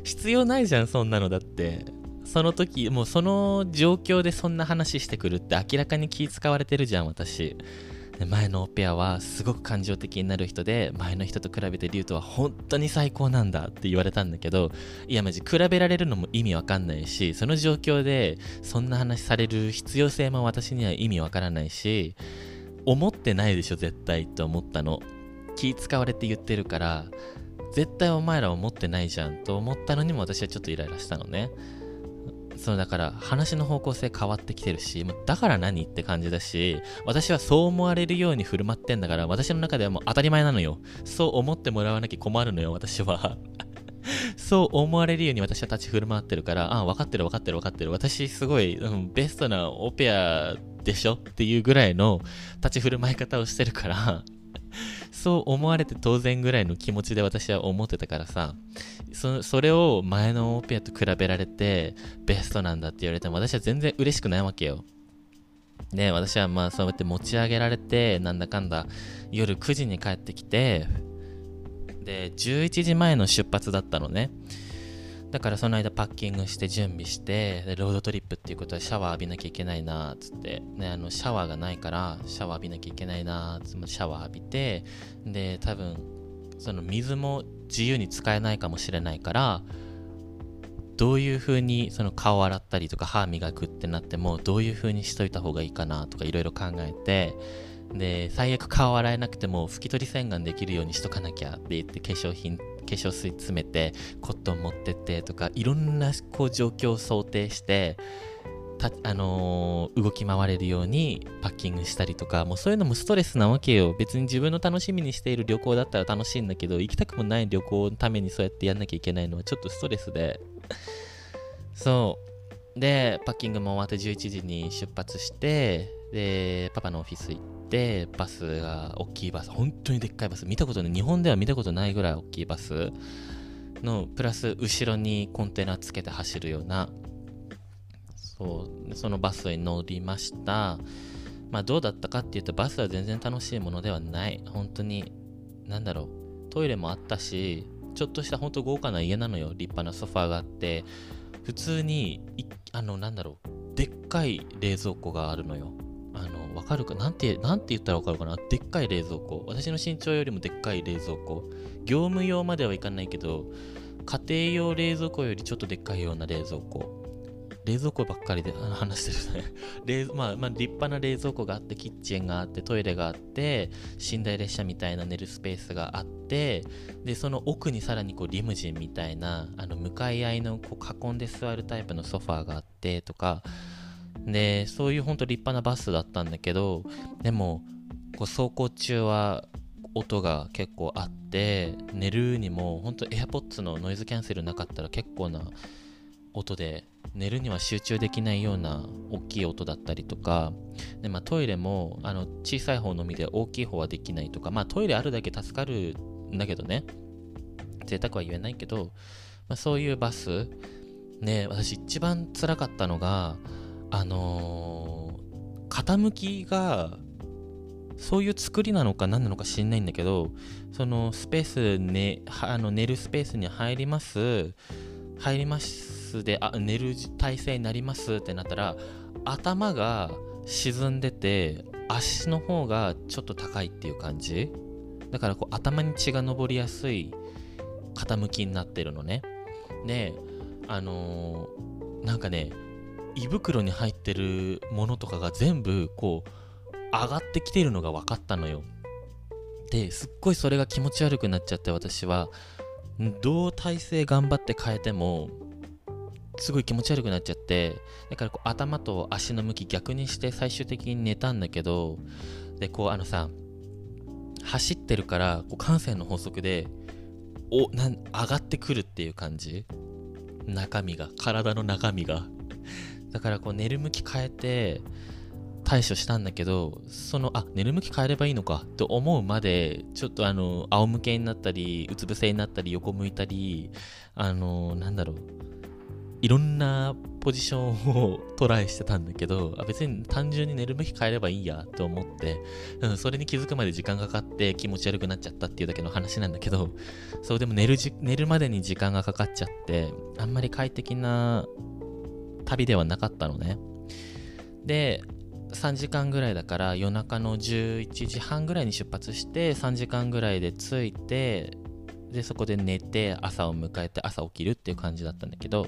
必要ないじゃん、そんなのだって。その時、もうその状況でそんな話してくるって明らかに気使われてるじゃん、私。で前のペアはすごく感情的になる人で前の人と比べてリュウトは本当に最高なんだって言われたんだけどいやマジ比べられるのも意味わかんないしその状況でそんな話される必要性も私には意味わからないし思ってないでしょ絶対って思ったの。気使われて言ってるから絶対お前ら思ってないじゃんと思ったのにも私はちょっとイライラしたのね。そうだから話の方向性変わってきてるし、もうだから何って感じだし、私はそう思われるように振る舞ってんだから、私の中ではもう当たり前なのよ。そう思ってもらわなきゃ困るのよ、私は。そう思われるように私は立ち振る舞ってるから、あ、分かってる分かってる分かってる。私すごい、うん、ベストなオペアでしょっていうぐらいの立ち振る舞い方をしてるからそう思われて当然ぐらいの気持ちで私は思ってたからさ、そそれを前のオペアと比べられてベストなんだって言われても私は全然嬉しくないわけよ。ね、私はまあそうやって持ち上げられて、なんだかんだ夜9時に帰ってきて、で、11時前の出発だったのね。だからその間パッキングして準備してでロードトリップっていうことはシャワー浴びなきゃいけないなっつって、ね、あのシャワーがないからシャワー浴びなきゃいけないなっつってシャワー浴びてで多分その水も自由に使えないかもしれないからどういう風にその顔洗ったりとか歯磨くってなってもどういう風にしといた方がいいかなとかいろいろ考えてで最悪顔洗えなくても拭き取り洗顔できるようにしとかなきゃって言って化粧品化粧水詰めてコットン持ってってとかいろんなこう状況を想定してたあのー、動き回れるようにパッキングしたりとかもうそういうのもストレスなわけよ。別に自分の楽しみにしている旅行だったら楽しいんだけど行きたくもない旅行のためにそうやってやんなきゃいけないのはちょっとストレスで。そう。でパッキングも終わって11時に出発してでパパのオフィス行ってバスが大きいバス本当にでっかいバス。見たことない日本では見たことないぐらい大きいバスのプラス後ろにコンテナつけて走るようなそうそのバスに乗りました。まあどうだったかっていうとバスは全然楽しいものではない。本当に何だろうトイレもあったしちょっとした本当豪華な家なのよ。立派なソファーがあって普通にあのなんだろうでっかい冷蔵庫があるのよ。わかるか？なんて、なんて言ったらわかるかな？でっかい冷蔵庫。私の身長よりもでっかい冷蔵庫。業務用まではいかないけど、家庭用冷蔵庫よりちょっとでっかいような冷蔵庫。冷蔵庫ばっかりで話してるね 冷、まあ、まあ立派な冷蔵庫があってキッチンがあってトイレがあって寝台列車みたいな寝るスペースがあってでその奥にさらにこうリムジンみたいなあの向かい合いのこう囲んで座るタイプのソファーがあってとかでそういうほんと立派なバスだったんだけどでもこう走行中は音が結構あって寝るにも本当 AirPods のノイズキャンセルなかったら結構な音で寝るには集中できないような大きい音だったりとかで、まあ、トイレもあの小さい方のみで大きい方はできないとか、まあ、トイレあるだけ助かるんだけどね。贅沢は言えないけど、まあ、そういうバスね私一番辛かったのがあのー、傾きがそういう作りなのか何なのか知んないんだけどそのスペース、ね、あの寝るスペースに入ります。入りますであ寝る体勢になりますってなったら頭が沈んでて足の方がちょっと高いっていう感じ。だからこう頭に血が上りやすい傾きになってるのね。であのー、なんかね胃袋に入ってるものとかが全部こう上がってきてるのが分かったのよ。ですっごいそれが気持ち悪くなっちゃって私は。どう体勢頑張って変えてもすごい気持ち悪くなっちゃってだからこう頭と足の向き逆にして最終的に寝たんだけどでこうあのさ走ってるからこう感性の法則でおな上がってくるっていう感じ。中身が体の中身が。だからこう寝る向き変えて対処したんだけど、その、あ、寝る向き変えればいいのかと思うまで、ちょっとあの、仰向けになったり、うつ伏せになったり、横向いたり、あの、なんだろう、いろんなポジションをトライしてたんだけど、あ別に単純に寝る向き変えればいいやと思って、うん、それに気づくまで時間がかかって気持ち悪くなっちゃったっていうだけの話なんだけど、そうでも寝るじ寝るまでに時間がかかっちゃって、あんまり快適な旅ではなかったのね。で、3時間ぐらいだから夜中の11時半ぐらいに出発して3時間ぐらいで着いてでそこで寝て朝を迎えて朝起きるっていう感じだったんだけど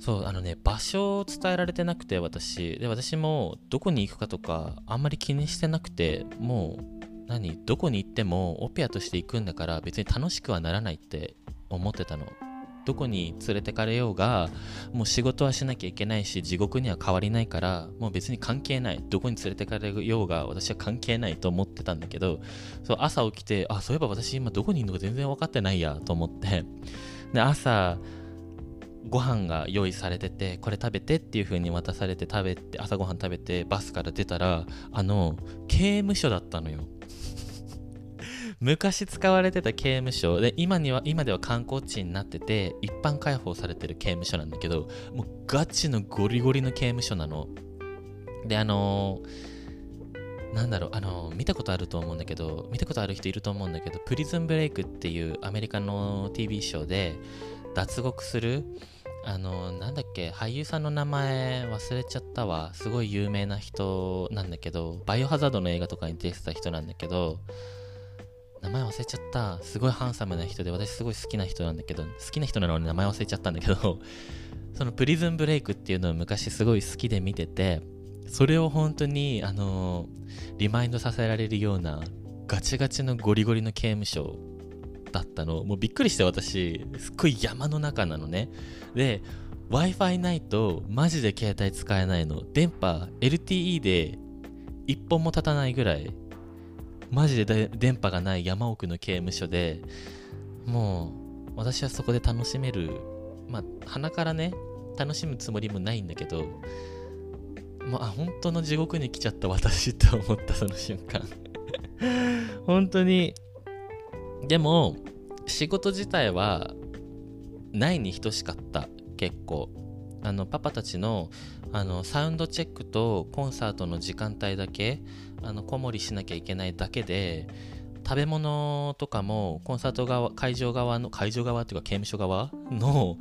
そうあのね場所を伝えられてなくて私。で私もどこに行くかとかあんまり気にしてなくてもう何？どこに行ってもオペアとして行くんだから別に楽しくはならないって思ってたの。どこに連れてかれようがもう仕事はしなきゃいけないし地獄には変わりないからもう別に関係ない。どこに連れてかれようが私は関係ないと思ってたんだけどそう朝起きてあそういえば私今どこにいるのか全然分かってないやと思って。で朝ご飯が用意されててこれ食べてっていう風に渡されて食べて朝ごはん食べてバスから出たらあの刑務所だったのよ。昔使われてた刑務所で今には今では観光地になってて一般開放されてる刑務所なんだけどもうガチのゴリゴリの刑務所なのであのー、なんだろう、あのー、見たことあると思うんだけど、見たことある人いると思うんだけど、プリズンブレイクっていうアメリカの TV ショーで脱獄する、あのー、なんだっけ、俳優さんの名前忘れちゃったわ。すごい有名な人なんだけど、バイオハザードの映画とかに出てた人なんだけど、名前忘れちゃった。すごいハンサムな人で、私すごい好きな人なんだけど、好きな人なのに名前忘れちゃったんだけど、そのプリズンブレイクっていうのを昔すごい好きで見てて、それを本当に、あのー、リマインドさせられるような、ガチガチのゴリゴリの刑務所だったの。もうびっくりして私、すっごい山の中なのね。で、Wi-Fi ないとマジで携帯使えないの。電波、LTE で一本も立たないぐらいマジで電波がない山奥の刑務所でもう私はそこで楽しめるまあ鼻からね楽しむつもりもないんだけどもうあ本当の地獄に来ちゃった私って思ったその瞬間。本当に。でも仕事自体はないに等しかった結構。あのパパたちのあのサウンドチェックとコンサートの時間帯だけあの子守しなきゃいけないだけで食べ物とかもコンサート側会場側の会場側っていうか刑務所側の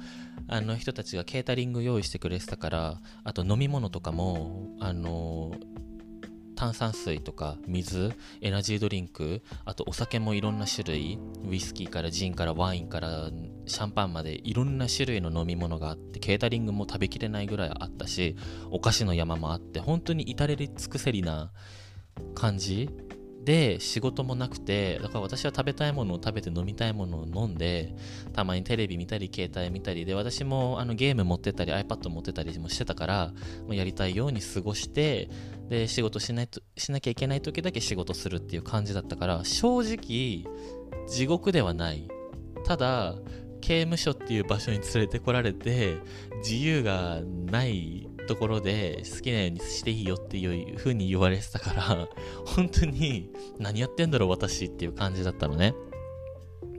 あの人たちがケータリング用意してくれてたからあと飲み物とかもあの炭酸水とか水エナジードリンクあとお酒もいろんな種類ウイスキーからジンからワインからシャンパンまでいろんな種類の飲み物があってケータリングも食べきれないぐらいあったしお菓子の山もあって本当に至れり尽くせりな感じ？で仕事もなくてだから私は食べたいものを食べて飲みたいものを飲んでたまにテレビ見たり携帯見たりで私もあのゲーム持ってたり iPad 持ってたりもしてたからやりたいように過ごしてで仕事しないとしなきゃいけない時だけ仕事するっていう感じだったから正直地獄ではない。ただ刑務所っていう場所に連れてこられて自由がないところで好きなようにしていいよっていう風に言われてたから 本当に何やってんだろう私っていう感じだったのね。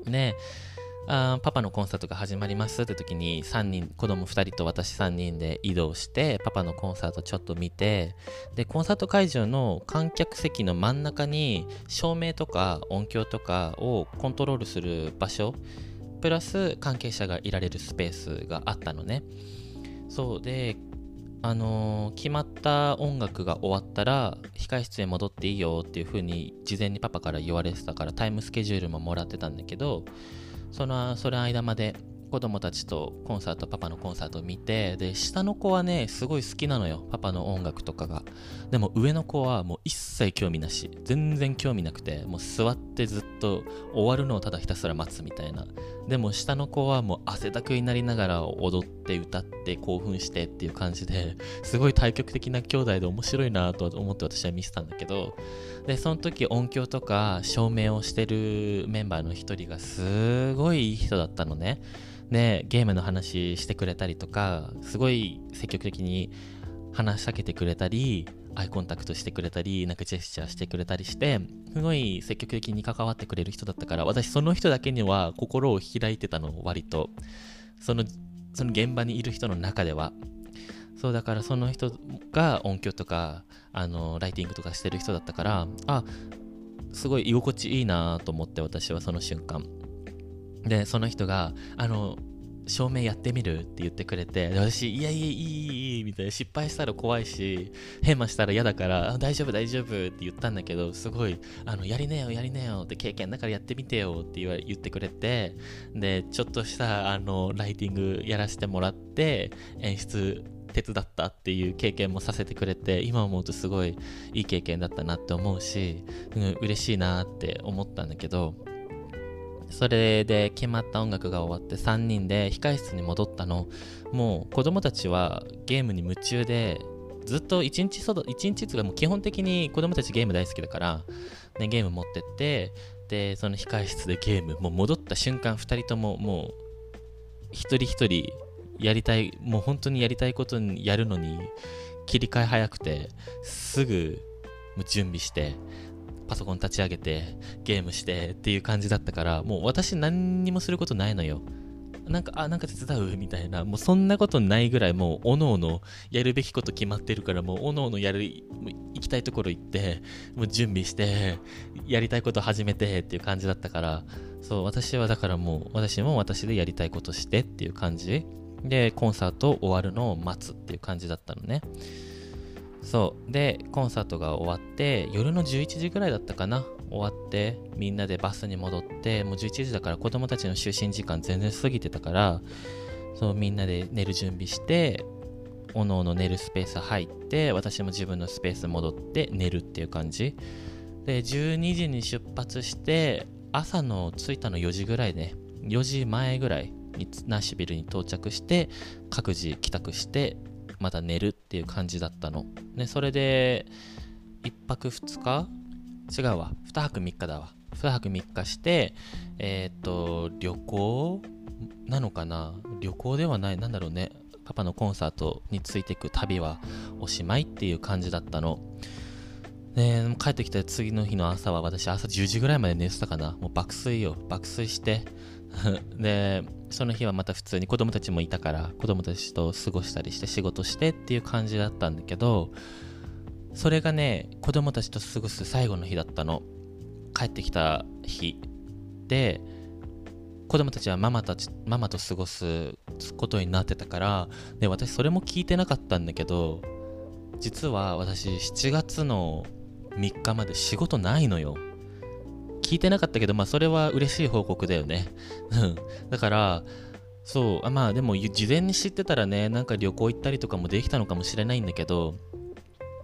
であパパのコンサートが始まりますって時に3人子供2人と私3人で移動してパパのコンサートちょっと見てでコンサート会場の観客席の真ん中に照明とか音響とかをコントロールする場所プラス関係者がいられるスペースがあったのね。そうであの、決まった音楽が終わったら控室へ戻っていいよっていう風に事前にパパから言われてたからタイムスケジュールももらってたんだけどそのその間まで子供たちとコンサートパパのコンサートを見てで下の子はねすごい好きなのよパパの音楽とかが。でも上の子はもう一切興味なし全然興味なくてもう座ってずっと終わるのをただひたすら待つみたいな。でも下の子はもう汗だくになりながら踊って歌って興奮してっていう感じですごい対極的な兄弟で面白いなと思って私は見せたんだけど。でその時音響とか照明をしてるメンバーの一人がすごいいい人だったのね。でゲームの話してくれたりとかすごい積極的に話しかけてくれたりアイコンタクトしてくれたりなんかジェスチャーしてくれたりしてすごい積極的に関わってくれる人だったから私その人だけには心を開いてたの割と。そのその現場にいる人の中では。そうだからその人が音響とかあのライティングとかしてる人だったからあすごい居心地いいなと思って私はその瞬間。でその人があの照明やってみるって言ってくれて私いやいやいいいいみたいな失敗したら怖いし変魔したら嫌だから大丈夫大丈夫って言ったんだけどすごいあのやりねよやりねよって経験だからやってみてよって言言ってくれてでちょっとしたあのライティングやらせてもらって演出手伝ったっていう経験もさせてくれて今思うとすごいいい経験だったなって思うし、うん、嬉しいなって思ったんだけどそれで決まった音楽が終わって3人で控室に戻ったの。もう子供たちはゲームに夢中でずっと1日外1日つかもう基本的に子供たちゲーム大好きだから、ね、ゲーム持ってってでその控室でゲームもう戻った瞬間2人とももう一人一人やりたいもう本当にやりたいことにやるのに切り替え早くてすぐ準備してパソコン立ち上げてゲームしてっていう感じだったからもう私何にもすることないのよ。なんか、あ、なんか手伝うみたいな、もうそんなことないぐらい、もう、おのおのやるべきこと決まってるから、もう、おのおのやる、行きたいところ行って、もう準備して、やりたいこと始めてっていう感じだったから、そう、私はだからもう、私も私でやりたいことしてっていう感じ。で、コンサート終わるのを待つっていう感じだったのね。そう。でコンサートが終わって夜の11時ぐらいだったかな。終わってみんなでバスに戻ってもう11時だから子供たちの就寝時間全然過ぎてたからそうみんなで寝る準備しておのおの寝るスペース入って私も自分のスペース戻って寝るっていう感じ。で12時に出発して朝の着いたの4時ぐらいね。4時前ぐらいにナッシュビルに到着して各自帰宅してまた寝るっていう感じだったの。ね、それで、1泊2日？違うわ。2泊3日だわ。2泊3日して、えっ、と、旅行？なのかな？旅行ではない。なんだろうね。パパのコンサートについていく旅はおしまいっていう感じだったの。ね帰ってきた次の日の朝は私朝10時ぐらいまで寝てたかな。もう爆睡よ。爆睡して。で、その日はまた普通に子供たちもいたから子供たちと過ごしたりして仕事してっていう感じだったんだけどそれがね子供たちと過ごす最後の日だったの帰ってきた日で子供たちはママたちママと過ごすことになってたからで私それも聞いてなかったんだけど実は私7月の3日まで仕事ないのよ。聞いてなかったけど、まあそれは嬉しい報告だよね。だから、そう、あまあでも事前に知ってたらね、なんか旅行行ったりとかもできたのかもしれないんだけど、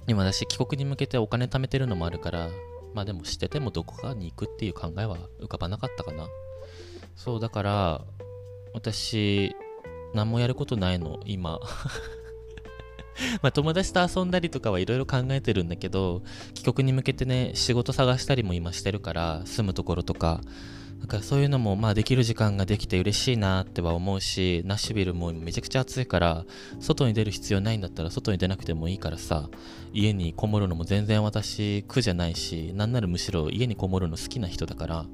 今私帰国に向けてお金貯めてるのもあるから、まあでも知っててもどこかに行くっていう考えは浮かばなかったかな。そうだから私何もやることないの今 まあ友達と遊んだりとかはいろいろ考えてるんだけど帰国に向けてね仕事探したりも今してるから住むところとか。だからそういうのもまあできる時間ができて嬉しいなっては思うしナッシュビルもめちゃくちゃ暑いから外に出る必要ないんだったら外に出なくてもいいからさ家にこもるのも全然私苦じゃないしなんならむしろ家にこもるの好きな人だから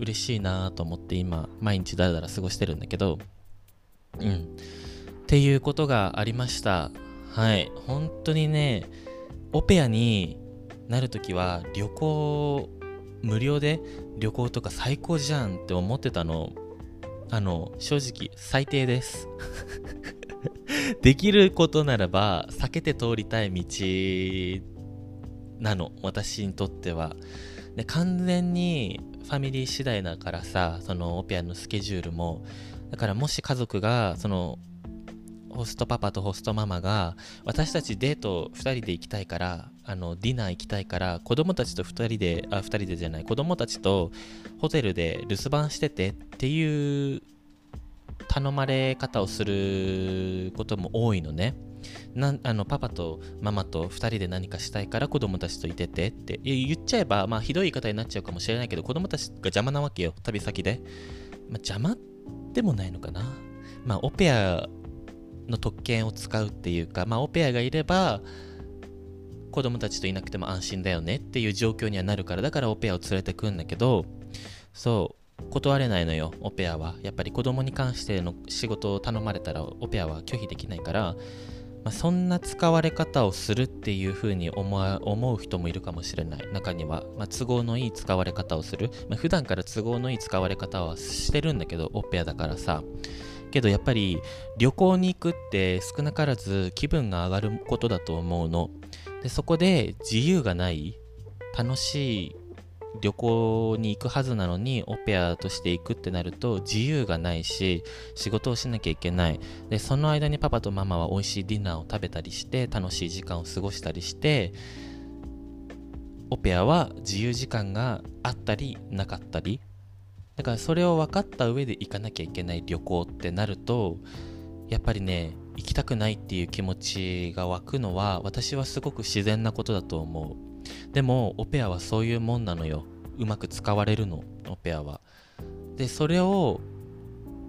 嬉しいなと思って今毎日だらだら過ごしてるんだけどうん。っていうことがありました。はい。本当にねオペアになるときは旅行無料で旅行とか最高じゃんって思ってたのあの正直最低です。できることならば避けて通りたい道なの私にとっては。で完全にファミリー次第だからさそのオペアのスケジュールも。だからもし家族がそのホストパパとホストママが私たちデート2人で行きたいからあのディナー行きたいから子供たちと2人であ2人でじゃない子供たちとホテルで留守番しててっていう頼まれ方をすることも多いのね。なあのパパとママと2人で何かしたいから子供たちといててって言っちゃえば、まあ、ひどい言い方になっちゃうかもしれないけど子供たちが邪魔なわけよ旅先で、まあ、邪魔でもないのかな。まあオペアの特権を使うっていうか、まあ、オペアがいれば子供たちといなくても安心だよねっていう状況にはなるからだからオペアを連れてくんだけどそう断れないのよオペアは。やっぱり子供に関しての仕事を頼まれたらオペアは拒否できないから、まあ、そんな使われ方をするっていう風に思思う人もいるかもしれない。中には、まあ、都合のいい使われ方をする、まあ、普段から都合のいい使われ方はしてるんだけどオペアだからさ。けどやっぱり旅行に行くって少なからず気分が上がることだと思うの。でそこで自由がない楽しい旅行に行くはずなのにオペアとして行くってなると自由がないし仕事をしなきゃいけないでその間にパパとママは美味しいディナーを食べたりして楽しい時間を過ごしたりしてオペアは自由時間があったりなかったりだからそれを分かった上で行かなきゃいけない旅行ってなるとやっぱりね行きたくないっていう気持ちが湧くのは私はすごく自然なことだと思う。でもオペアはそういうもんなのよ。うまく使われるのオペアは。でそれを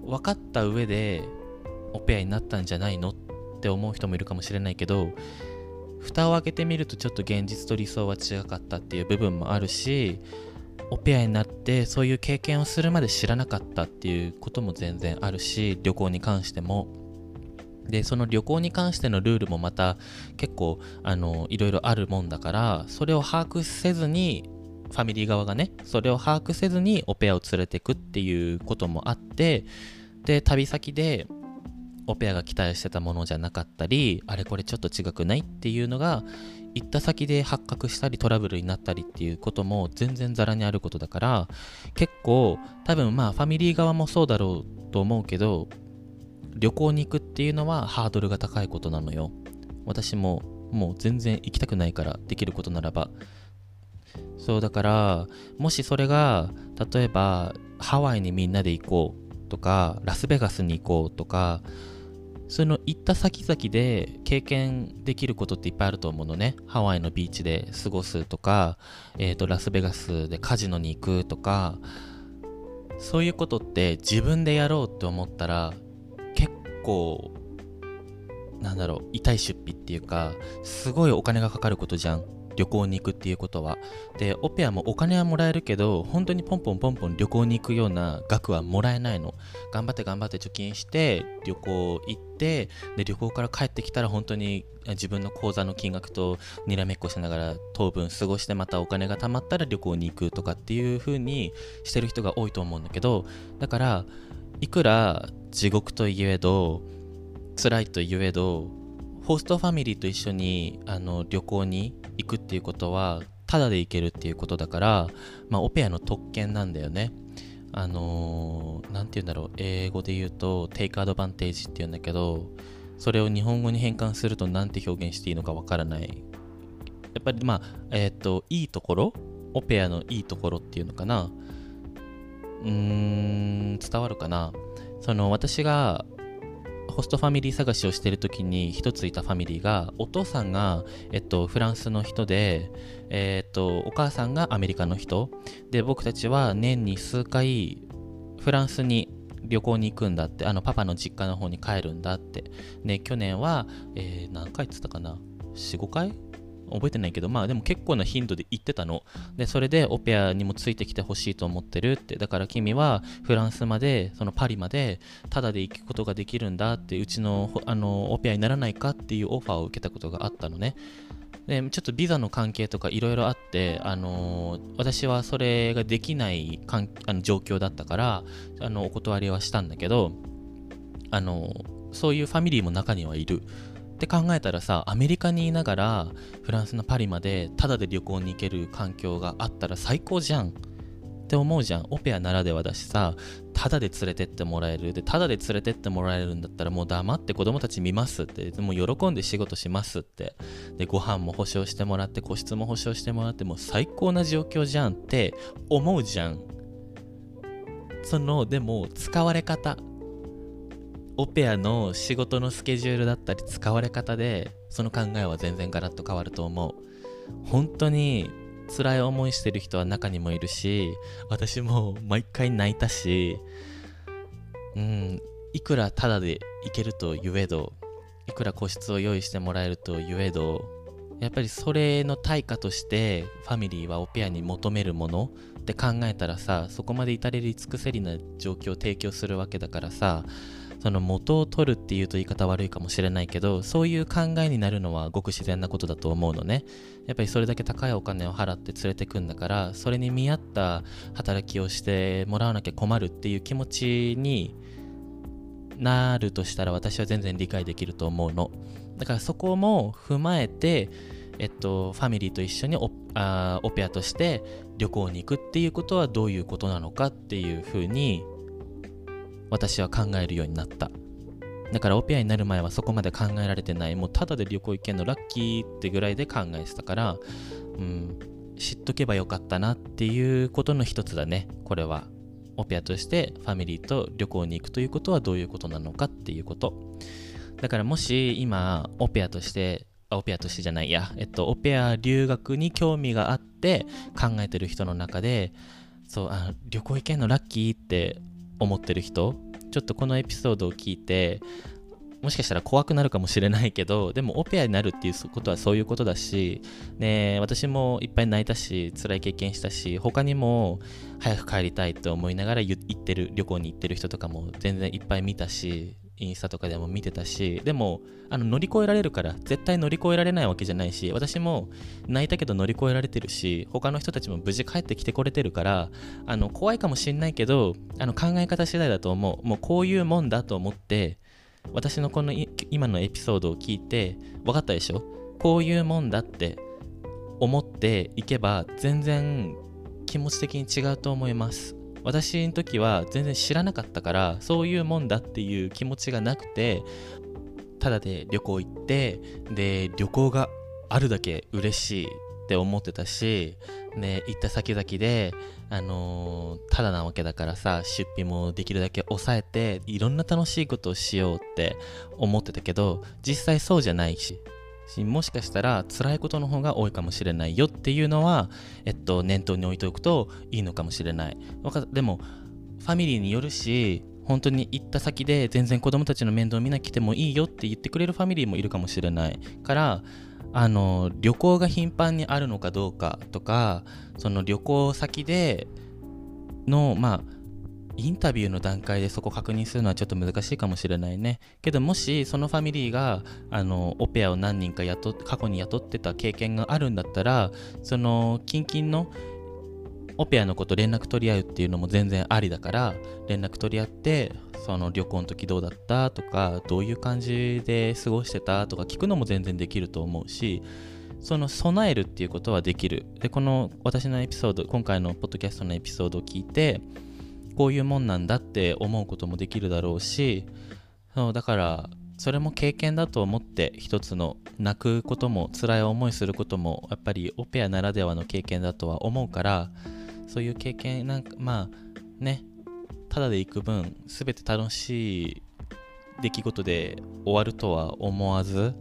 分かった上でオペアになったんじゃないのって思う人もいるかもしれないけど蓋を開けてみるとちょっと現実と理想は違かったっていう部分もあるしオペアになってそういう経験をするまで知らなかったっていうことも全然あるし旅行に関しても。でその旅行に関してのルールもまた結構あのいろいろあるもんだからそれを把握せずにファミリー側がねそれを把握せずにオペアを連れてくっていうこともあってで旅先でオペアが期待してたものじゃなかったりあれこれちょっと違くないっていうのが行った先で発覚したりトラブルになったりっていうことも全然ザラにあることだから結構多分まあファミリー側もそうだろうと思うけど旅行に行くっていうのはハードルが高いことなのよ。私ももう全然行きたくないからできることならば。そうだからもしそれが例えばハワイにみんなで行こうとかラスベガスに行こうとかその行った先々で経験できることっていっぱいあると思うのね。ハワイのビーチで過ごすとか、えっ、ー、と、ラスベガスでカジノに行くとか、そういうことって自分でやろうって思ったら結構、なんだろう、痛い出費っていうか、すごいお金がかかることじゃん。旅行に行くっていうことは。で、オペアもお金はもらえるけど、本当にポンポンポンポン旅行に行くような額はもらえないの。頑張って頑張って貯金して、旅行行って、で、旅行から帰ってきたら本当に自分の口座の金額とにらめっこしながら当分過ごしてまたお金が貯まったら旅行に行くとかっていう風にしてる人が多いと思うんだけど、だから、いくら地獄といえど、辛いといえど、ホストファミリーと一緒にあの旅行に行くっていうことはタダで行けるっていうことだから、まあ、オペアの特権なんだよね。あのー、なんて言うんだろう、英語で言うと、テイクアドバンテージって言うんだけど、それを日本語に変換すると何て表現していいのかわからない。やっぱりまあ、えっ、と、いいところオペアのいいところっていうのかなうーん、伝わるかなその、私がホストファミリー探しをしてる時に一ついたファミリーがお父さんが、えっと、フランスの人で、えっと、お母さんがアメリカの人。で僕たちは年に数回フランスに旅行に行くんだってあのパパの実家の方に帰るんだって。で去年は、えー何回っつったかな？45回？覚えてないけどまあでも結構な頻度で行ってたの。でそれでオペアにもついてきてほしいと思ってるって。だから君はフランスまでそのパリまでタダで行くことができるんだってうちのあのオペアにならないかっていうオファーを受けたことがあったのね。でちょっとビザの関係とかいろいろあって、あのー私はそれができないかんあの状況だったからあのお断りはしたんだけど、あのーそういうファミリーも中にはいる。って考えたらさアメリカにいながらフランスのパリまでタダで旅行に行ける環境があったら最高じゃん。って思うじゃん。オペアならではだしさタダで連れてってもらえる。でタダで連れてってもらえるんだったらもう黙って子供たち見ますって。もう喜んで仕事しますって。でご飯も保証してもらって個室も保証してもらってもう最高な状況じゃんって思うじゃん。そのでも使われ方。オペアの仕事のスケジュールだったり使われ方でその考えは全然ガラッと変わると思う。本当に辛い思いしてる人は中にもいるし私も毎回泣いたしうんいくらタダで行けると言えどいくら個室を用意してもらえると言えどやっぱりそれの対価としてファミリーはオペアに求めるものって考えたらさそこまで至れり尽くせりな状況を提供するわけだからさその元を取るっていうと言い方悪いかもしれないけどそういう考えになるのはごく自然なことだと思うのね。やっぱりそれだけ高いお金を払って連れてくんだからそれに見合った働きをしてもらわなきゃ困るっていう気持ちになるとしたら私は全然理解できると思うの。だからそこも踏まえてえっと、ファミリーと一緒にオあオペアとして旅行に行くっていうことはどういうことなのかっていうふうに私は考えるようになった。だからオペアになる前はそこまで考えられてない。もうただで旅行行けんのラッキーってぐらいで考えてたから、うん、知っとけばよかったなっていうことの一つだね。これはオペアとしてファミリーと旅行に行くということはどういうことなのかっていうこと。だからもし今オペアとしてオペアとしてじゃないや、えっと、オペア留学に興味があって考えてる人の中でそうあ旅行行けんのラッキーって思ってる人ちょっとこのエピソードを聞いてもしかしたら怖くなるかもしれないけどでもオペアになるっていうことはそういうことだし、ね、私もいっぱい泣いたし辛い経験したし他にも早く帰りたいと思いながら行ってる旅行に行ってる人とかも全然いっぱい見たしインスタとかでも見てたしでもあの乗り越えられるから絶対乗り越えられないわけじゃないし私も泣いたけど乗り越えられてるし他の人たちも無事帰ってきてこれてるからあの怖いかもしんないけどあの考え方次第だと思う。もうこういうもんだと思って私のこの今のエピソードを聞いて分かったでしょ？こういうもんだって思っていけば全然気持ち的に違うと思います。私の時は全然知らなかったからそういうもんだっていう気持ちがなくてただで旅行行ってで旅行があるだけ嬉しいって思ってたしで行った先々であのーただなわけだからさ出費もできるだけ抑えていろんな楽しいことをしようって思ってたけど実際そうじゃないししもしかしたら辛いことの方が多いかもしれないよっていうのは、えっと、念頭に置いておくといいのかもしれない。でもファミリーによるし本当に行った先で全然子供たちの面倒を見なくてもいいよって言ってくれるファミリーもいるかもしれないからあの旅行が頻繁にあるのかどうかとかその旅行先でのまあインタビューの段階でそこ確認するのはちょっと難しいかもしれないね。けどもしそのファミリーがあのオペアを何人か雇過去に雇ってた経験があるんだったらその近々のオペアのこと連絡取り合うっていうのも全然ありだから連絡取り合ってその旅行の時どうだったとかどういう感じで過ごしてたとか聞くのも全然できると思うしその備えるっていうことはできる。でこの私のエピソード今回のポッドキャストのエピソードを聞いてこういうもんなんだって思うこともできるだろうしそうだからそれも経験だと思って一つの泣くことも辛い思いすることもやっぱりオペアならではの経験だとは思うからそういう経験なんかまあねただで行く分全て楽しい出来事で終わるとは思わず、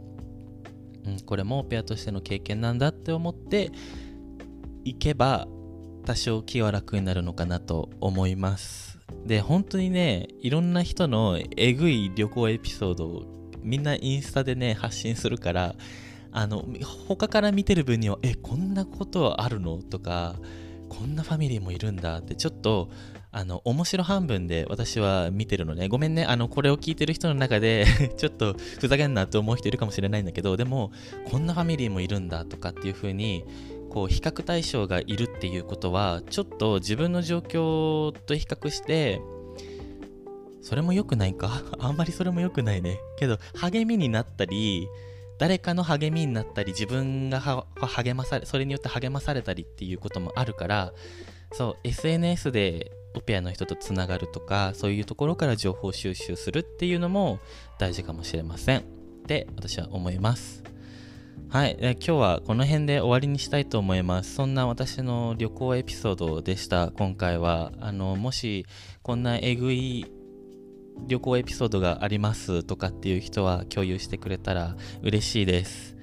うん、これもオペアとしての経験なんだって思っていけば多少気は楽になるのかなと思います。で本当にねいろんな人のえぐい旅行エピソードをみんなインスタでね発信するからあの他から見てる分にはえこんなことあるの？とかこんなファミリーもいるんだってちょっとあの面白半分で私は見てるのね。ごめんね。あのこれを聞いてる人の中で ちょっとふざけんなって思う人いるかもしれないんだけどでもこんなファミリーもいるんだとかっていう風にこう比較対象がいるっていうことはちょっと自分の状況と比較してそれも良くないか？あんまりそれも良くないね。けど励みになったり誰かの励みになったり自分が励まされそれによって励まされたりっていうこともあるからそう SNS でオペアの人とつながるとかそういうところから情報収集するっていうのも大事かもしれません。って私は思います。はい。今日はこの辺で終わりにしたいと思います。そんな私の旅行エピソードでした。今回は。あのもしこんなえぐい旅行エピソードがありますとかっていう人は共有してくれたら嬉しいです。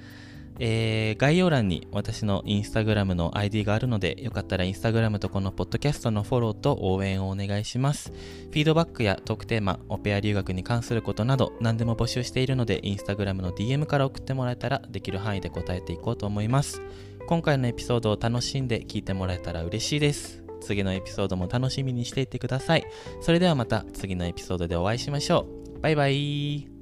えー、概要欄に私のインスタグラムの ID があるので、よかったらインスタグラムとこのポッドキャストのフォローと応援をお願いします。フィードバックやトークテーマ、オペア留学に関することなど何でも募集しているので、インスタグラムの DM から送ってもらえたらできる範囲で答えていこうと思います。今回のエピソードを楽しんで聞いてもらえたら嬉しいです。次のエピソードも楽しみにしていてください。それではまた次のエピソードでお会いしましょう。バイバイ。